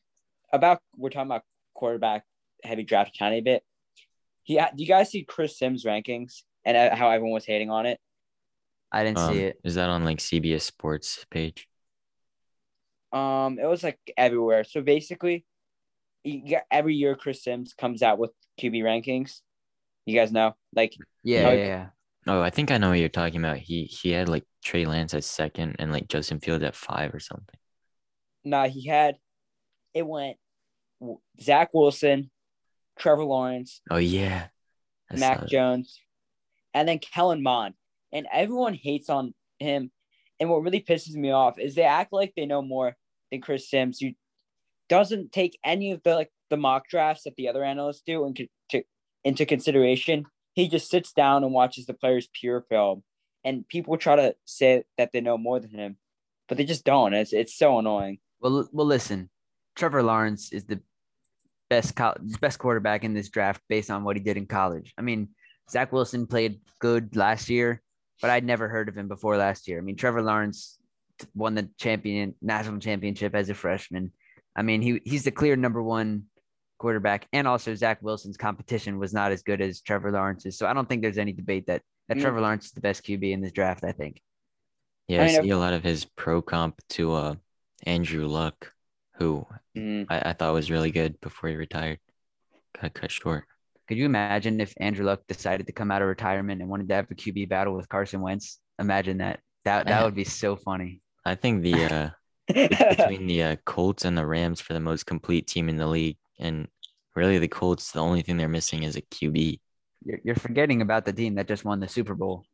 [SPEAKER 2] about we're talking about quarterback heavy draft a tiny bit. Yeah, do you guys see Chris Sims rankings and uh, how everyone was hating on it?
[SPEAKER 3] I didn't
[SPEAKER 1] Um,
[SPEAKER 3] see it.
[SPEAKER 1] Is that on like CBS Sports page?
[SPEAKER 2] Um, it was like everywhere. So basically, you get, every year Chris Sims comes out with QB rankings. You guys know, like
[SPEAKER 3] Yeah,
[SPEAKER 2] Okay.
[SPEAKER 3] yeah, yeah.
[SPEAKER 1] Oh, I think I know what you're talking about. He he had like Trey Lance at second and like Justin Fields at five or something.
[SPEAKER 2] nah, he had it went Zach Wilson, Trevor Lawrence,
[SPEAKER 1] Oh yeah. I
[SPEAKER 2] Mac
[SPEAKER 1] that.
[SPEAKER 2] Jones, and then Kellen Mond. And everyone hates on him. And what really pisses me off is they act like they know more than Chris Sims, who doesn't take any of the like the mock drafts that the other analysts do into to, into consideration. He just sits down and watches the players' pure film. And people try to say that they know more than him, but they just don't. It's it's so annoying.
[SPEAKER 3] Well, well, listen, Trevor Lawrence is the best col- best quarterback in this draft based on what he did in college. I mean, Zach Wilson played good last year, but I'd never heard of him before last year. I mean, Trevor Lawrence won the champion national championship as a freshman. I mean, he he's the clear number one quarterback, and also Zach Wilson's competition was not as good as Trevor Lawrence's. So I don't think there's any debate that that
[SPEAKER 2] Mm.
[SPEAKER 3] Trevor Lawrence is the best QB in this draft. I think.
[SPEAKER 1] Yeah,
[SPEAKER 2] I
[SPEAKER 1] I, see a lot of his pro comp to uh Andrew Luck, who
[SPEAKER 2] Mm.
[SPEAKER 1] I, I thought was really good before he retired. Got cut short.
[SPEAKER 3] Could you imagine if Andrew Luck decided to come out of retirement and wanted to have a QB battle with Carson Wentz? Imagine that. That that would be so funny.
[SPEAKER 1] I think the uh it's between the uh, Colts and the Rams for the most complete team in the league, and really the Colts, the only thing they're missing is a QB.
[SPEAKER 3] You're, you're forgetting about the team that just won the Super Bowl.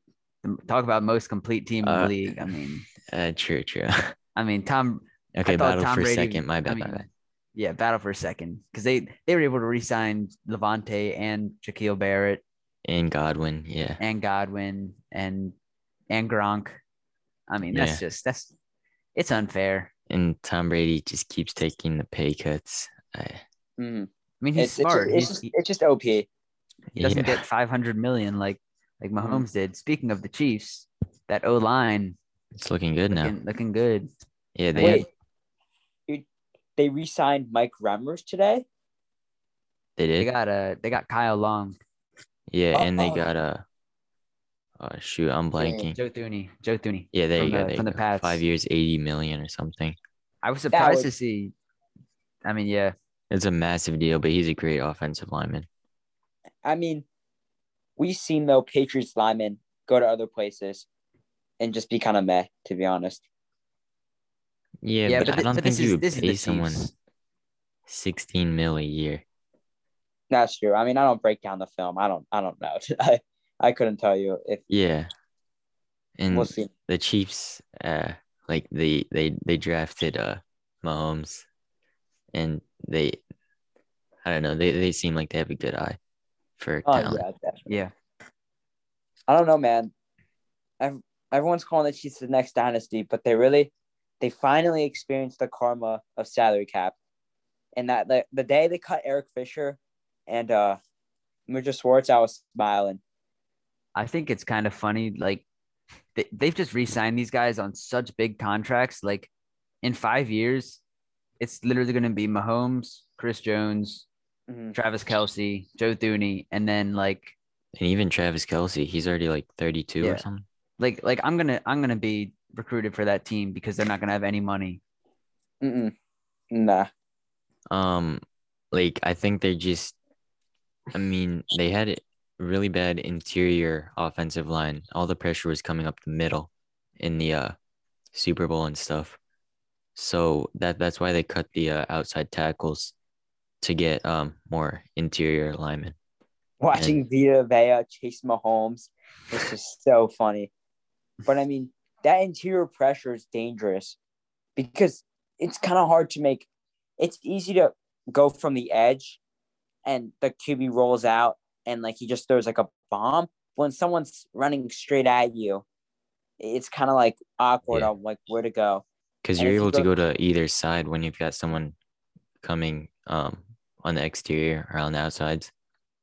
[SPEAKER 3] Talk about most complete team in
[SPEAKER 1] Uh,
[SPEAKER 3] the league. I mean,
[SPEAKER 1] Uh, true, true.
[SPEAKER 3] I mean Tom.
[SPEAKER 1] okay, battle
[SPEAKER 3] Tom
[SPEAKER 1] for
[SPEAKER 3] Brady-
[SPEAKER 1] second. My
[SPEAKER 3] I
[SPEAKER 1] bad, my bad.
[SPEAKER 3] Yeah, battle for a second because they they were able to re-sign Lavonte and Shaquille Barrett
[SPEAKER 1] And Godwin, yeah.
[SPEAKER 3] and Godwin and and Gronk. I mean, that's
[SPEAKER 1] Yeah.
[SPEAKER 3] just that's it's unfair.
[SPEAKER 1] And Tom Brady just keeps taking the pay cuts. I,
[SPEAKER 2] Mhm.
[SPEAKER 3] I mean, he's
[SPEAKER 2] It's, it's, just,
[SPEAKER 3] smart.
[SPEAKER 2] it's, just,
[SPEAKER 3] he-
[SPEAKER 2] it's just OP.
[SPEAKER 3] He doesn't
[SPEAKER 1] yeah.
[SPEAKER 3] get 500 million like like
[SPEAKER 2] Mhm.
[SPEAKER 3] Mahomes did. Speaking of the Chiefs, that O line
[SPEAKER 1] It's looking good now.
[SPEAKER 3] looking, looking good.
[SPEAKER 1] Yeah, they
[SPEAKER 2] Wait, you- they re-signed Mike Remmers today.
[SPEAKER 1] they did.
[SPEAKER 3] They
[SPEAKER 1] did.
[SPEAKER 3] got uh they got Kyle Long,
[SPEAKER 1] yeah, and they
[SPEAKER 2] Oh.
[SPEAKER 1] got a. Uh, Uh, shoot, I'm blanking.
[SPEAKER 3] Joe Thuney, Joe Thuney.
[SPEAKER 1] Yeah, there
[SPEAKER 3] from
[SPEAKER 1] you go.
[SPEAKER 3] the-
[SPEAKER 1] there you
[SPEAKER 3] from the
[SPEAKER 1] go.
[SPEAKER 3] Pats.
[SPEAKER 1] Five years, eighty million or something.
[SPEAKER 3] I was surprised
[SPEAKER 2] would-
[SPEAKER 3] to see. I mean, yeah,
[SPEAKER 1] It's a massive deal, but he's a great offensive lineman.
[SPEAKER 2] I mean, we've seen though Patriots linemen go to other places and just be kind of meh, to be honest.
[SPEAKER 1] Yeah,
[SPEAKER 3] yeah,
[SPEAKER 1] but,
[SPEAKER 3] but,
[SPEAKER 1] I don't
[SPEAKER 3] but
[SPEAKER 1] think
[SPEAKER 3] this
[SPEAKER 1] you
[SPEAKER 3] is
[SPEAKER 1] would
[SPEAKER 3] this is
[SPEAKER 1] pay someone
[SPEAKER 3] Chiefs.
[SPEAKER 1] sixteen mil a year.
[SPEAKER 2] That's true. I mean, I don't break down the film. I don't. I don't know. I couldn't tell you if
[SPEAKER 1] Yeah, and
[SPEAKER 2] we'll see.
[SPEAKER 1] the Chiefs, uh, like they they they drafted uh Mahomes, and they, I don't know, they they seem like they have a good eye for
[SPEAKER 2] Oh
[SPEAKER 1] talent.
[SPEAKER 2] yeah, definitely.
[SPEAKER 3] Yeah,
[SPEAKER 2] I don't know, man. Ev- Everyone's calling the Chiefs the next dynasty, but they really, they finally experienced the karma of salary cap, and that the, the day they cut Eric Fisher and uh, Mitchell Schwartz, I was smiling.
[SPEAKER 3] I think it's kind of funny. Like they, they've just re-signed these guys on such big contracts. Like in five years, it's literally going to be Mahomes, Chris Jones,
[SPEAKER 2] Mhm.
[SPEAKER 3] Travis Kelce, Joe Thuney, and then like
[SPEAKER 1] And even Travis Kelce, he's already like thirty two
[SPEAKER 3] Yeah.
[SPEAKER 1] or something.
[SPEAKER 3] like like I'm gonna I'm gonna be recruited for that team because they're not gonna have any money.
[SPEAKER 2] Mm-mm. Nah.
[SPEAKER 1] Um, like I think they just, I mean, they had a really bad interior offensive line. All the pressure was coming up the middle in the uh Super Bowl and stuff. So that that's why they cut the uh, outside tackles to get um more interior linemen.
[SPEAKER 2] Watching Vita Vea chase Mahomes was just so funny. But I mean, that interior pressure is dangerous because it's kind of hard to make. It's easy to go from the edge and the QB rolls out and like he just throws like a bomb. When someone's running straight at you, it's kind of like awkward
[SPEAKER 1] Yeah.
[SPEAKER 2] on like where to go.
[SPEAKER 1] Because you're
[SPEAKER 2] if you
[SPEAKER 1] able to
[SPEAKER 2] go-
[SPEAKER 1] go to either side when you've got someone coming um on the exterior or on the outsides.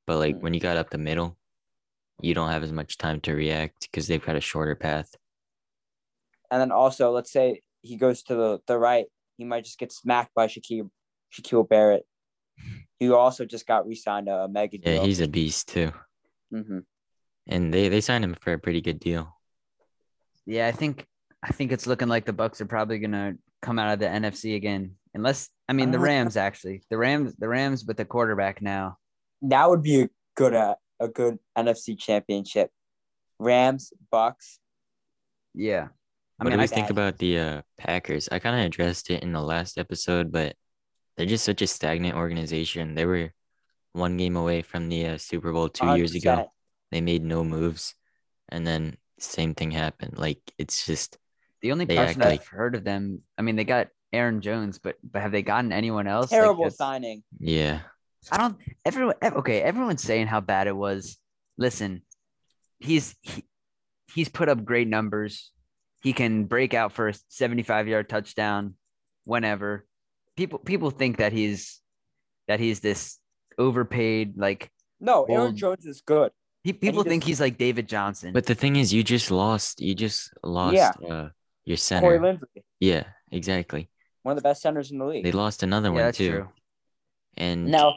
[SPEAKER 1] But like
[SPEAKER 2] Mm.
[SPEAKER 1] when you got up the middle, you don't have as much time to react because they've got a shorter path.
[SPEAKER 2] And then also, let's say he goes to the, the right, he might just get smacked by Shaquille Shaquille Barrett. He also just got re-signed a mega deal.
[SPEAKER 1] Yeah, he's a beast too.
[SPEAKER 2] hmm
[SPEAKER 1] And they they signed him for a pretty good deal.
[SPEAKER 3] Yeah, I think I think it's looking like the Bucks are probably gonna come out of the NFC again, unless I mean the
[SPEAKER 2] Uh,
[SPEAKER 3] Rams actually. The Rams, the Rams with the quarterback now.
[SPEAKER 2] That would be a good uh, a good NFC championship. Rams, Bucks.
[SPEAKER 3] Yeah. I
[SPEAKER 1] what
[SPEAKER 3] mean,
[SPEAKER 1] do we
[SPEAKER 3] I,
[SPEAKER 1] think
[SPEAKER 2] I-
[SPEAKER 1] about the uh, Packers? I kind of addressed it in the last episode, but they're just such a stagnant organization. They were one game away from the uh, Super Bowl two years ago. They made no moves, and then same thing happened. Like it's just
[SPEAKER 3] the only
[SPEAKER 1] they
[SPEAKER 3] person I've
[SPEAKER 1] like-
[SPEAKER 3] heard of them. I mean, they got Aaron Jones, but but have they gotten anyone else?
[SPEAKER 2] Terrible
[SPEAKER 3] that's-
[SPEAKER 2] signing.
[SPEAKER 1] yeah.
[SPEAKER 3] I don't. Everyone. Okay, everyone's saying how bad it was. Listen, he's he, he's put up great numbers. He can break out for a 75 yard touchdown whenever. People people think that he's that he's this overpaid like
[SPEAKER 2] No, Aaron
[SPEAKER 3] Old-
[SPEAKER 2] Jones is good.
[SPEAKER 3] he, people
[SPEAKER 2] just-
[SPEAKER 3] think he's like David Johnson.
[SPEAKER 1] But the thing is, you just lost. You just lost
[SPEAKER 2] Yeah.
[SPEAKER 1] uh, your
[SPEAKER 2] Corey
[SPEAKER 1] center. Yeah, exactly.
[SPEAKER 2] one of the best centers in the league.
[SPEAKER 1] They lost another
[SPEAKER 3] yeah,
[SPEAKER 1] one
[SPEAKER 3] that's
[SPEAKER 1] too,
[SPEAKER 3] true.
[SPEAKER 1] and
[SPEAKER 2] no,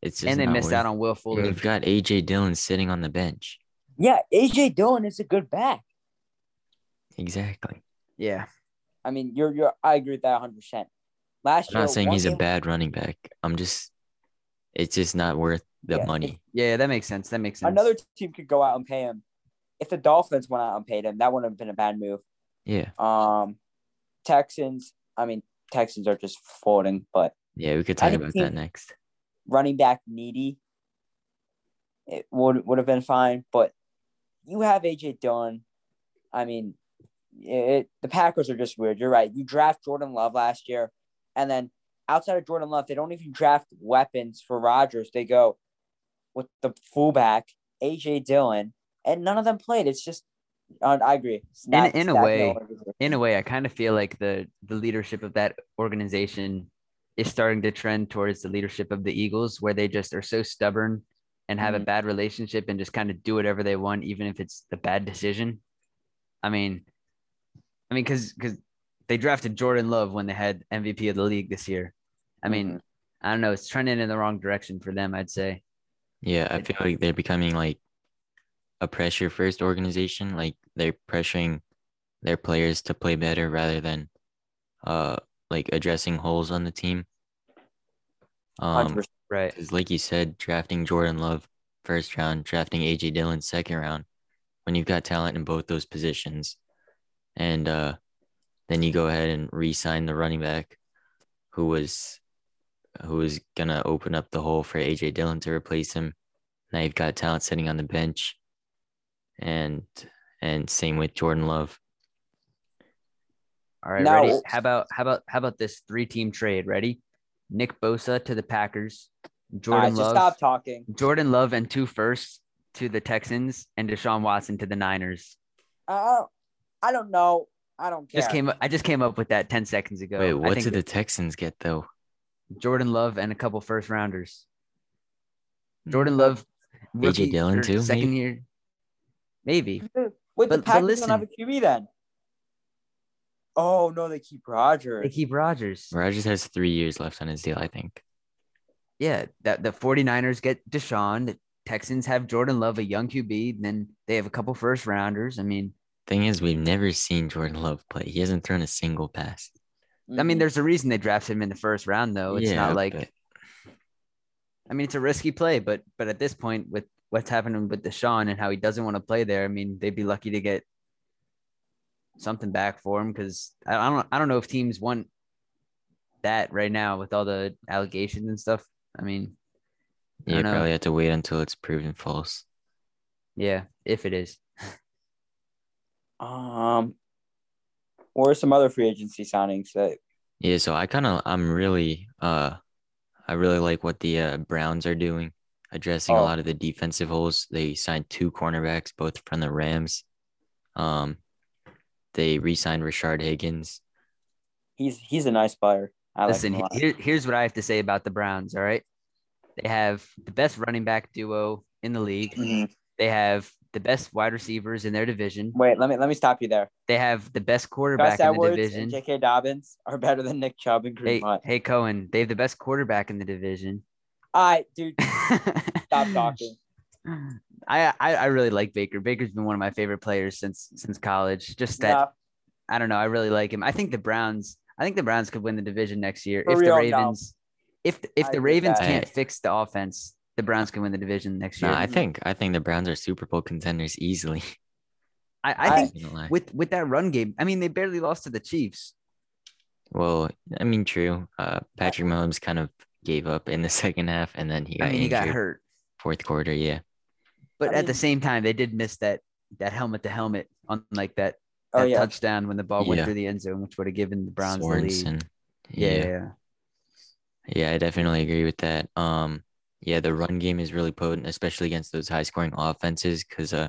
[SPEAKER 1] it's just
[SPEAKER 3] And they missed
[SPEAKER 1] worth-
[SPEAKER 3] out on Will
[SPEAKER 1] and
[SPEAKER 3] Fuller.
[SPEAKER 1] You've got AJ Dillon sitting on the bench.
[SPEAKER 2] yeah, AJ Dillon is a good back.
[SPEAKER 1] Exactly.
[SPEAKER 3] Yeah,
[SPEAKER 2] I mean, you're you're. I agree with that 100. percent Last
[SPEAKER 1] I'm
[SPEAKER 2] year,
[SPEAKER 1] not saying
[SPEAKER 2] one
[SPEAKER 1] he's a bad running back. I'm just, it's just not worth the
[SPEAKER 2] Yeah.
[SPEAKER 1] money.
[SPEAKER 3] yeah, that makes sense. That makes sense.
[SPEAKER 2] Another team could go out and pay him. If the Dolphins went out and paid him, that wouldn't have been a bad move.
[SPEAKER 1] Yeah,
[SPEAKER 2] Um, Texans. I mean, Texans are just folding, but
[SPEAKER 1] yeah. We could talk about that next.
[SPEAKER 2] running back needy, it would would have been fine. But you have AJ Dillon. I mean, it, the Packers are just weird. You're right. You draft Jordan Love last year, and then outside of Jordan Love, they don't even draft weapons for Rodgers. They go with the fullback AJ Dillon, and none of them played. It's just, uh, I agree. It's
[SPEAKER 3] In-
[SPEAKER 2] not
[SPEAKER 3] in a way, in a way, I kind of feel like the the leadership of that organization is starting to trend towards the leadership of the Eagles, where they just are so stubborn and have a
[SPEAKER 2] Mhm.
[SPEAKER 3] bad relationship and just kind of do whatever they want, even if it's the bad decision. I mean, I mean, because because they drafted Jordan Love when they had MVP of the league this year. I mean,
[SPEAKER 2] Mhm.
[SPEAKER 3] I don't know, it's trending in the wrong direction for them. I'd say.
[SPEAKER 1] Yeah, I feel like they're becoming like a pressure first organization. Like they're pressuring their players to play better rather than uh like addressing holes on the team. Um,
[SPEAKER 3] Right.
[SPEAKER 1] because like you said, drafting Jordan Love first round, drafting AJ Dillon second round, when you've got talent in both those positions, and uh, then you go ahead and re-sign the running back, who was, who was gonna open up the hole for AJ Dillon to replace him. Now you've got talent sitting on the bench, and and same with Jordan Love.
[SPEAKER 3] All right,
[SPEAKER 2] Now-
[SPEAKER 3] ready? How about how about how about this three team trade? Ready? Nick Bosa to the Packers, Jordan
[SPEAKER 2] right, just
[SPEAKER 3] Love,
[SPEAKER 2] stop talking.
[SPEAKER 3] Jordan Love and two firsts to the Texans, and Deshaun Watson to the Niners.
[SPEAKER 2] Uh, I don't know. I don't care.
[SPEAKER 3] Just came up, I just came up with that ten seconds ago.
[SPEAKER 1] Wait, what did the Texans get though?
[SPEAKER 3] Jordan Love and a couple first rounders? Jordan
[SPEAKER 2] Mm,
[SPEAKER 3] Love,
[SPEAKER 1] A.J.
[SPEAKER 3] rookie
[SPEAKER 1] Dillon too,
[SPEAKER 3] second
[SPEAKER 1] maybe?
[SPEAKER 3] year, maybe.
[SPEAKER 2] Wait,
[SPEAKER 3] But-
[SPEAKER 2] the
[SPEAKER 3] but
[SPEAKER 2] Packers don't have a. QB then. Oh no, they keep Rodgers.
[SPEAKER 3] They keep Rodgers.
[SPEAKER 1] Rodgers has three years left on his deal, I think.
[SPEAKER 3] Yeah, that the 49ers get Deshaun. The Texans have Jordan Love, a young QB. And then they have a couple first rounders. I mean,
[SPEAKER 1] Thing is, we've never seen Jordan Love play. He hasn't thrown a single pass.
[SPEAKER 3] I mean,
[SPEAKER 2] Mhm.
[SPEAKER 3] there's a reason they drafted him in the first round, though. It's
[SPEAKER 1] Yeah,
[SPEAKER 3] not like
[SPEAKER 1] but-
[SPEAKER 3] I mean, it's a risky play, but but at this point, with what's happening with Deshaun and how he doesn't want to play there, I mean, they'd be lucky to get something back for him because I, I don't I don't know if teams want that right now with all the allegations and stuff. I mean, I
[SPEAKER 1] You
[SPEAKER 3] don't know.
[SPEAKER 1] probably have to wait until it's proven false.
[SPEAKER 3] yeah, if it is.
[SPEAKER 2] Um, or some other free agency signings that
[SPEAKER 1] Yeah, so I kind of I'm really uh I really like what the uh, Browns are doing, addressing a
[SPEAKER 2] Oh.
[SPEAKER 1] lot of the defensive holes. They signed two cornerbacks, both from the Rams. Um, they re-signed Rashard Higgins.
[SPEAKER 2] he's he's a nice player. I
[SPEAKER 3] Listen,
[SPEAKER 2] him a lot.
[SPEAKER 3] here, here's what I have to say about the Browns. All right, they have the best running back duo in the league.
[SPEAKER 2] Mhm.
[SPEAKER 3] They have the best wide receivers in their division.
[SPEAKER 2] Wait, let me let me stop you there.
[SPEAKER 3] They have the best quarterback
[SPEAKER 2] Gus
[SPEAKER 3] in the
[SPEAKER 2] Edwards
[SPEAKER 3] division.
[SPEAKER 2] and J.K. Dobbins are better than Nick Chubb and
[SPEAKER 3] Hey,
[SPEAKER 2] Hunt.
[SPEAKER 3] hey, Cohen, they have the best quarterback in the division.
[SPEAKER 2] All right, dude, stop talking.
[SPEAKER 3] I, I I really like Baker. Baker's been one of my favorite players since since college. Just that
[SPEAKER 2] Nah,
[SPEAKER 3] I don't know. I really like him. I think the Browns. I think the Browns could win the division next year
[SPEAKER 2] For
[SPEAKER 3] if the
[SPEAKER 2] real, no.
[SPEAKER 3] Ravens. If if
[SPEAKER 2] I
[SPEAKER 3] the Ravens can't fix the offense, the Browns can win the division next year.
[SPEAKER 1] No, I think I think the Browns are Super Bowl contenders easily.
[SPEAKER 3] I, I
[SPEAKER 2] I-
[SPEAKER 3] think
[SPEAKER 1] Not
[SPEAKER 3] with with that run game, I mean, they barely lost to the Chiefs.
[SPEAKER 1] Well, I mean, true. Uh, Patrick Mahomes kind of gave up in the second half, and then he got
[SPEAKER 3] I mean, he
[SPEAKER 1] injured
[SPEAKER 3] got hurt,
[SPEAKER 1] fourth quarter. Yeah,
[SPEAKER 3] but
[SPEAKER 2] I
[SPEAKER 3] at the same time, they did miss that that helmet to helmet on like that,
[SPEAKER 2] Oh yeah.
[SPEAKER 3] touchdown when the ball went
[SPEAKER 1] Yeah.
[SPEAKER 3] through the end zone, which would have given the Browns the lead. Yeah,
[SPEAKER 1] yeah,
[SPEAKER 3] yeah.
[SPEAKER 1] Yeah, I definitely agree with that. Um, yeah, the run game is really potent, especially against those high scoring offenses, because uh,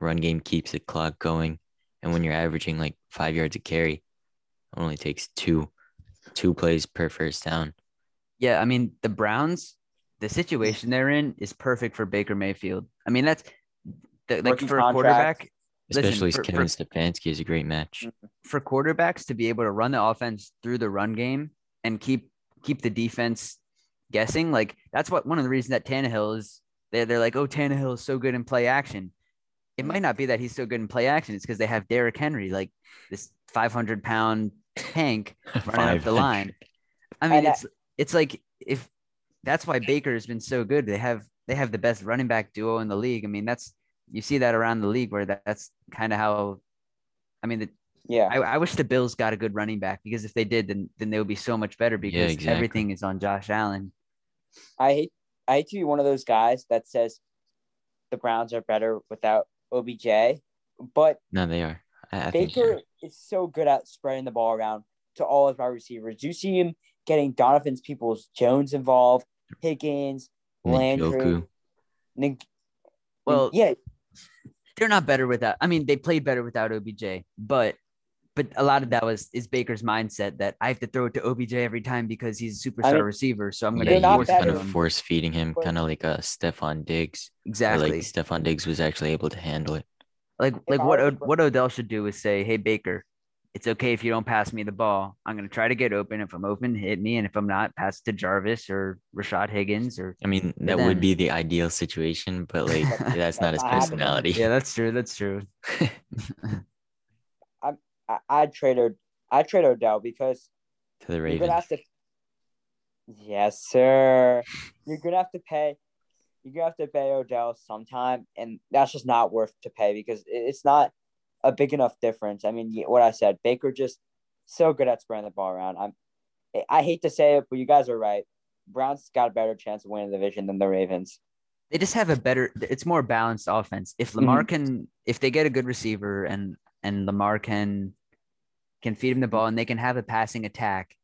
[SPEAKER 1] run game keeps the clock going, and when you're averaging like five yards a carry, it only takes two, two plays per first down.
[SPEAKER 3] Yeah, I mean the Browns, the situation they're in is perfect for Baker Mayfield. I mean that's the, like
[SPEAKER 2] Rookie
[SPEAKER 3] for a
[SPEAKER 2] contract.
[SPEAKER 3] quarterback, Listen,
[SPEAKER 1] Especially
[SPEAKER 3] for-
[SPEAKER 1] Kevin
[SPEAKER 3] for-
[SPEAKER 1] Stefanski is a great match.
[SPEAKER 3] for quarterbacks to be able to run the offense through the run game and keep keep the defense guessing. Like that's what one of the reasons that Tannehill is they're, they're like, oh, Tannehill is so good in play action. It might not be that he's so good in play action. It's because they have Derrick Henry, like this 500 pound tank running up the line. I mean,
[SPEAKER 2] And I-
[SPEAKER 3] it's it's like if that's why Baker has been so good. They have they have the best running back duo in the league. I mean, that's you see that around the league where that, that's kind of how. I mean, the,
[SPEAKER 2] Yeah.
[SPEAKER 3] I, I wish the Bills got a good running back because if they did, then then they would be so much better because
[SPEAKER 1] exactly.
[SPEAKER 3] everything is on Josh Allen.
[SPEAKER 2] I hate I hate to be one of those guys that says the Browns are better without OBJ, but
[SPEAKER 1] No, they are. I, I
[SPEAKER 2] Baker is so good at spreading the ball around to all his wide receivers. You see him getting Donovan's Peoples Jones involved, Higgins, Landry. Nig-
[SPEAKER 3] Well,
[SPEAKER 2] yeah,
[SPEAKER 3] they're not better without. I mean, they played better without OBJ, but but a lot of that was is Baker's mindset that I have to throw it to OBJ every time because he's a superstar
[SPEAKER 2] mean,
[SPEAKER 3] receiver. So I'm
[SPEAKER 1] Yeah,
[SPEAKER 3] going
[SPEAKER 2] They're
[SPEAKER 1] he
[SPEAKER 3] to
[SPEAKER 2] not
[SPEAKER 3] force
[SPEAKER 1] kind of
[SPEAKER 3] him.
[SPEAKER 1] force feeding him, kind of like uh, a Stefon Diggs.
[SPEAKER 3] Exactly.
[SPEAKER 1] Like Stefon Diggs was actually able to handle it.
[SPEAKER 3] Like like what
[SPEAKER 2] was-
[SPEAKER 3] what Odell should do is say, "Hey Baker, it's okay if you don't pass me the ball. I'm gonna try to get open. If I'm open, hit me, and if I'm not, pass it to Jarvis or Rashard Higgins or
[SPEAKER 1] I mean, that would be the ideal situation, but like that's not his personality.
[SPEAKER 3] yeah, that's true. That's true.
[SPEAKER 2] I, I'd trade Od- I'd trade Odell because
[SPEAKER 1] to the
[SPEAKER 2] you're
[SPEAKER 1] Ravens.
[SPEAKER 2] gonna have to. Yes, sir. You're gonna have to pay. You're gonna have to pay Odell sometime, and that's just not worth to pay because it's not a big enough difference. I mean, what I said, Baker just so good at spreading the ball around. I'm. I hate to say it, but you guys are right. Browns got a better chance of winning the division than the Ravens.
[SPEAKER 3] They just have a better. It's more balanced offense. If mm-hmm. Lamar can, if they get a good receiver and and Lamar can can feed him the ball and they can have a passing attack,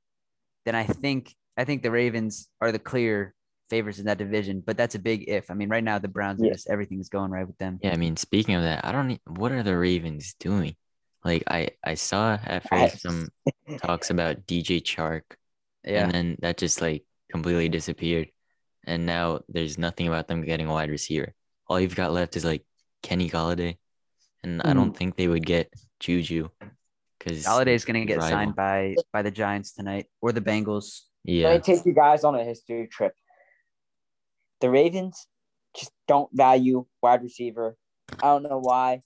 [SPEAKER 3] then I think I think the Ravens are the clear favorites in that division. But that's a big if. I mean, right now the Browns are
[SPEAKER 2] Yeah.
[SPEAKER 3] just everything's going right with them.
[SPEAKER 1] Yeah, I mean, speaking of that, I don't. What are the Ravens doing? Like, I I saw at first some talks about DJ Chark,
[SPEAKER 3] Yeah.
[SPEAKER 1] and then that just like completely disappeared, and now there's nothing about them getting a wide receiver. All you've got left is like Kenny Golladay, and I
[SPEAKER 3] Mm.
[SPEAKER 1] don't think they would get Juju, because
[SPEAKER 3] Golladay's going to get
[SPEAKER 1] rival.
[SPEAKER 3] signed by by the Giants tonight or the Bengals.
[SPEAKER 2] Let
[SPEAKER 1] Yeah,
[SPEAKER 2] me take you guys on a history trip. The Ravens just don't value wide receiver. I don't know why.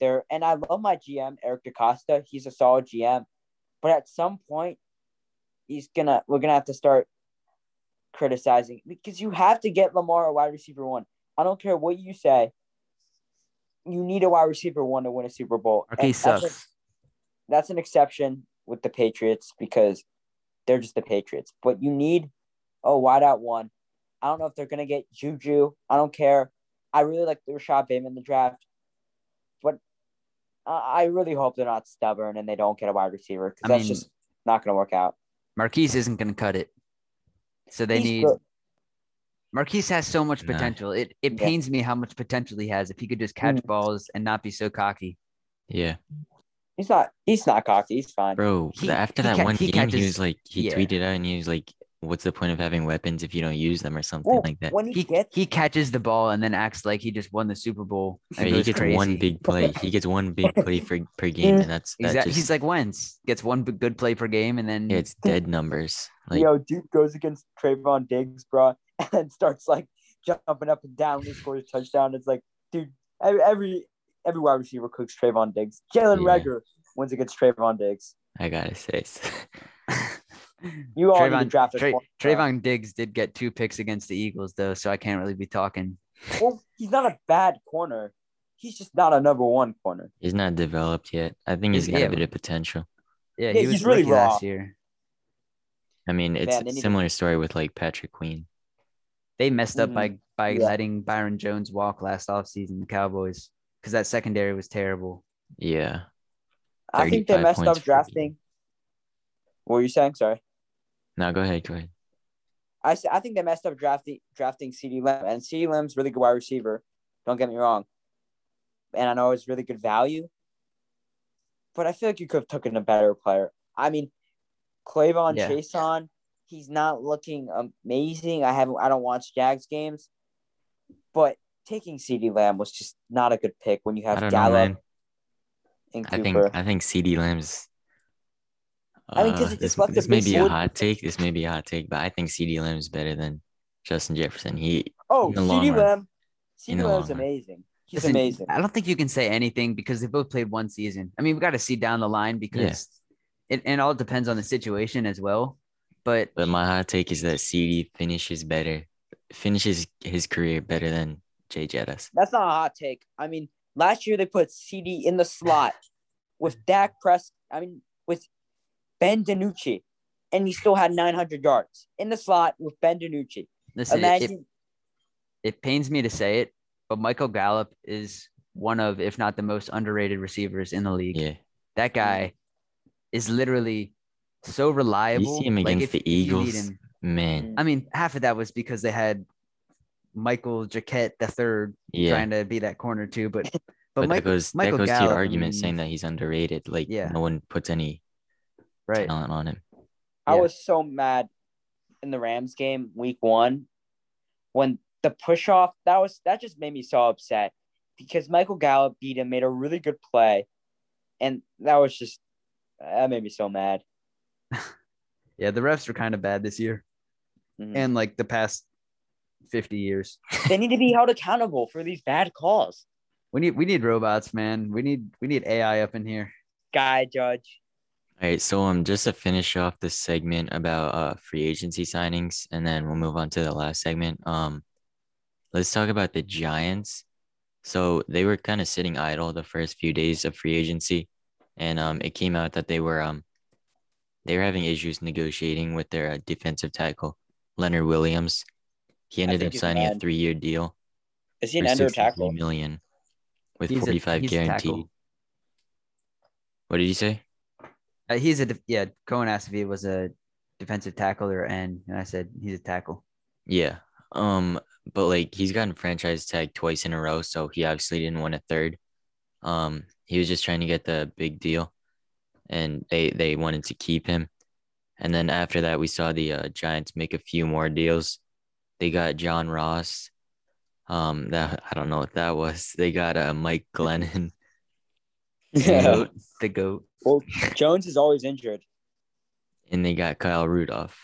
[SPEAKER 2] They're and I love my GM Eric DeCosta. He's a solid GM, but at some point, he's gonna we're gonna have to start criticizing because you have to get Lamar a wide receiver one. I don't care what you say. You need a wide receiver one to win a Super Bowl. And
[SPEAKER 3] Marquise
[SPEAKER 2] that's
[SPEAKER 3] sucks.
[SPEAKER 2] that's an exception with the Patriots because they're just the Patriots. But you need a wideout one. I don't know if they're gonna get Juju. I don't care. I really like the Rashod Bateman in the draft, but I really hope they're not stubborn and they don't get a wide receiver because that's
[SPEAKER 3] mean,
[SPEAKER 2] just not gonna work out.
[SPEAKER 3] Marquise isn't to cut it. So they
[SPEAKER 2] He's
[SPEAKER 3] need
[SPEAKER 2] good.
[SPEAKER 3] Marquise has so much
[SPEAKER 1] Nah.
[SPEAKER 3] potential. It it
[SPEAKER 2] Yeah.
[SPEAKER 3] pains me how much potential he has if he could just catch
[SPEAKER 2] Mm.
[SPEAKER 3] balls and not be so cocky.
[SPEAKER 1] yeah,
[SPEAKER 2] He's not. He's not cocky. He's fine.
[SPEAKER 1] bro.
[SPEAKER 3] He-
[SPEAKER 1] after that
[SPEAKER 3] ca-
[SPEAKER 1] one
[SPEAKER 3] he
[SPEAKER 1] game, he
[SPEAKER 3] catches-
[SPEAKER 1] was like, he
[SPEAKER 3] yeah.
[SPEAKER 1] tweeted out and he was like, "What's the point of having weapons if you don't use them or something
[SPEAKER 2] Well,
[SPEAKER 1] like that?"
[SPEAKER 2] when he,
[SPEAKER 3] He
[SPEAKER 2] gets
[SPEAKER 3] he catches the ball and then acts like he just won the Super Bowl. And
[SPEAKER 1] Hey, he gets
[SPEAKER 3] crazy.
[SPEAKER 1] one big play. He gets one big play for per game, and that's that
[SPEAKER 3] Exactly.
[SPEAKER 1] just
[SPEAKER 3] He's like Wentz gets one good play per game and then
[SPEAKER 1] yeah, it's dead numbers. Like
[SPEAKER 2] yo, dude goes against Trevon Diggs, bro, and starts like jumping up and down he scores a touchdown. It's like, dude, every every, wide receiver cooks Trevon Diggs. Jalen
[SPEAKER 1] Yeah.
[SPEAKER 2] Reagor, wins against Trevon Diggs.
[SPEAKER 1] I gotta say.
[SPEAKER 2] You all
[SPEAKER 3] Trevon,
[SPEAKER 2] draft
[SPEAKER 3] Tra- Trevon Diggs did get two picks against the Eagles though, so I can't really be talking.
[SPEAKER 2] Well, he's not a bad corner. He's just not a number one corner.
[SPEAKER 1] he's not developed yet. I think he's got
[SPEAKER 3] Yeah.
[SPEAKER 1] a bit of potential.
[SPEAKER 3] Yeah,
[SPEAKER 2] Yeah,
[SPEAKER 3] he was
[SPEAKER 2] he's really raw.
[SPEAKER 3] last year.
[SPEAKER 1] I mean, it's
[SPEAKER 2] Man,
[SPEAKER 1] a similar story with like Patrick Queen.
[SPEAKER 3] They messed up by mm-hmm. by
[SPEAKER 2] Yeah.
[SPEAKER 3] letting Byron Jones walk last offseason, the Cowboys, because that secondary was terrible.
[SPEAKER 1] Yeah.
[SPEAKER 2] I think they messed up
[SPEAKER 1] for-
[SPEAKER 2] drafting. What were you saying? Sorry.
[SPEAKER 1] No, go ahead. Go ahead.
[SPEAKER 2] I, I think they messed up drafting drafting CeeDee Lamb and CeeDee Lamb's really good wide receiver. Don't get me wrong, and I know it's really good value, but I feel like you could have taken a better player. I mean, K'Lavon
[SPEAKER 3] Yeah.
[SPEAKER 2] Chaisson, he's not looking amazing. I haven't I don't watch Jags games, but taking CeeDee Lamb was just not a good pick when you have
[SPEAKER 1] don't know,
[SPEAKER 2] Gallup
[SPEAKER 1] man.
[SPEAKER 2] and
[SPEAKER 1] I think I think CeeDee Lamb's.
[SPEAKER 2] I mean, 'cause
[SPEAKER 1] uh,
[SPEAKER 2] he
[SPEAKER 1] this, this may be a hot take. This may be a hot take, but I think CeeDee Lamb's better than Justin Jefferson. He
[SPEAKER 2] oh,
[SPEAKER 1] in the long
[SPEAKER 2] CeeDee
[SPEAKER 1] run.
[SPEAKER 2] Lamb,
[SPEAKER 1] In
[SPEAKER 2] CeeDee
[SPEAKER 1] the
[SPEAKER 2] Lamb's
[SPEAKER 1] long run.
[SPEAKER 2] amazing. He's
[SPEAKER 3] Listen,
[SPEAKER 2] amazing.
[SPEAKER 3] I don't think you can say anything because they both played one season. I mean, we got to see down the line because it and all depends on the situation as well. But
[SPEAKER 1] But my hot take is that CeeDee finishes better, finishes his career better than Jay Jettis.
[SPEAKER 2] That's not a hot take. I mean, last year they put CeeDee in the slot with Dak Press. I mean, with Ben DiNucci, and he still had 900 yards in the slot with Ben DiNucci.
[SPEAKER 3] listen, it, it, it pains me to say it, but Michael Gallup is one of, if not the most underrated receivers in the league.
[SPEAKER 1] Yeah,
[SPEAKER 3] That guy is literally so reliable.
[SPEAKER 1] You
[SPEAKER 3] see him
[SPEAKER 1] against
[SPEAKER 3] if
[SPEAKER 1] the Eagles?
[SPEAKER 3] him-
[SPEAKER 1] man. Mm.
[SPEAKER 3] I mean, half of that was because they had Michael Jacquet the third
[SPEAKER 1] Yeah,
[SPEAKER 3] trying to be that corner too, but but,
[SPEAKER 1] but that
[SPEAKER 3] Michael,
[SPEAKER 1] goes
[SPEAKER 3] Michael
[SPEAKER 1] that goes to your argument saying that he's underrated. Like
[SPEAKER 3] Yeah.
[SPEAKER 1] no one puts any
[SPEAKER 3] right?
[SPEAKER 1] talent on him.
[SPEAKER 2] I
[SPEAKER 3] yeah.
[SPEAKER 2] was so mad in the Rams game week one when the push off that was that just made me so upset because Michael Gallup beat him, made a really good play, and that was just that made me so mad.
[SPEAKER 3] Yeah, the refs were kind of bad this year
[SPEAKER 2] Mhm.
[SPEAKER 3] and like the past fifty years.
[SPEAKER 2] they need to be held accountable for these bad calls.
[SPEAKER 3] We need we need robots, man. We need we need AI up in here.
[SPEAKER 2] Guy Judge.
[SPEAKER 1] All right, so um, just to finish off this segment about uh free agency signings, and then we'll move on to the last segment. Um, let's talk about the Giants. So they were kind of sitting idle the first few days of free agency, and um, it came out that they were um, they were having issues negotiating with their uh, defensive tackle Leonard Williams. He ended up
[SPEAKER 2] he's
[SPEAKER 1] signing a three-year deal
[SPEAKER 2] Is he an ender
[SPEAKER 1] 63
[SPEAKER 2] tackle?
[SPEAKER 1] million, with
[SPEAKER 3] He's
[SPEAKER 1] forty-five
[SPEAKER 3] he's a
[SPEAKER 1] guaranteed. What did you say?
[SPEAKER 3] Uh, he's a def- yeah. Cohen asked if he was a defensive tackle or end, and I said he's a tackle.
[SPEAKER 1] Yeah. Um, but like he's gotten franchise tag twice in a row, so he obviously didn't want a third. Um, he was just trying to get the big deal, and they they wanted to keep him. And then after that, we saw the uh, Giants make a few more deals. They got John Ross. Um, that I don't know what that was. They got uh, Mike Glennon.
[SPEAKER 3] The
[SPEAKER 2] Yeah.
[SPEAKER 3] goat. The goat.
[SPEAKER 2] Well, Jones is always injured.
[SPEAKER 1] and they got Kyle Rudolph.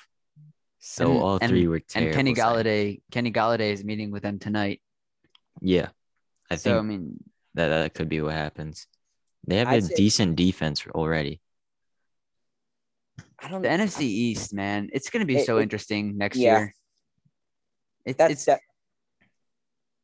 [SPEAKER 1] So
[SPEAKER 3] And-
[SPEAKER 1] all
[SPEAKER 3] and-
[SPEAKER 1] three were terrible.
[SPEAKER 3] And Kenny
[SPEAKER 1] signings.
[SPEAKER 3] Golladay. Kenny Golladay is meeting with them tonight.
[SPEAKER 1] Yeah, I think
[SPEAKER 3] so I mean,
[SPEAKER 1] that that could be what happens. They have a
[SPEAKER 2] I'd say-
[SPEAKER 1] decent defense already.
[SPEAKER 2] I don't
[SPEAKER 3] the NFC East, man, it's gonna be
[SPEAKER 2] It-
[SPEAKER 3] so
[SPEAKER 2] it-
[SPEAKER 3] interesting next
[SPEAKER 2] yeah.
[SPEAKER 3] year. It's
[SPEAKER 2] That's
[SPEAKER 3] it's
[SPEAKER 2] that,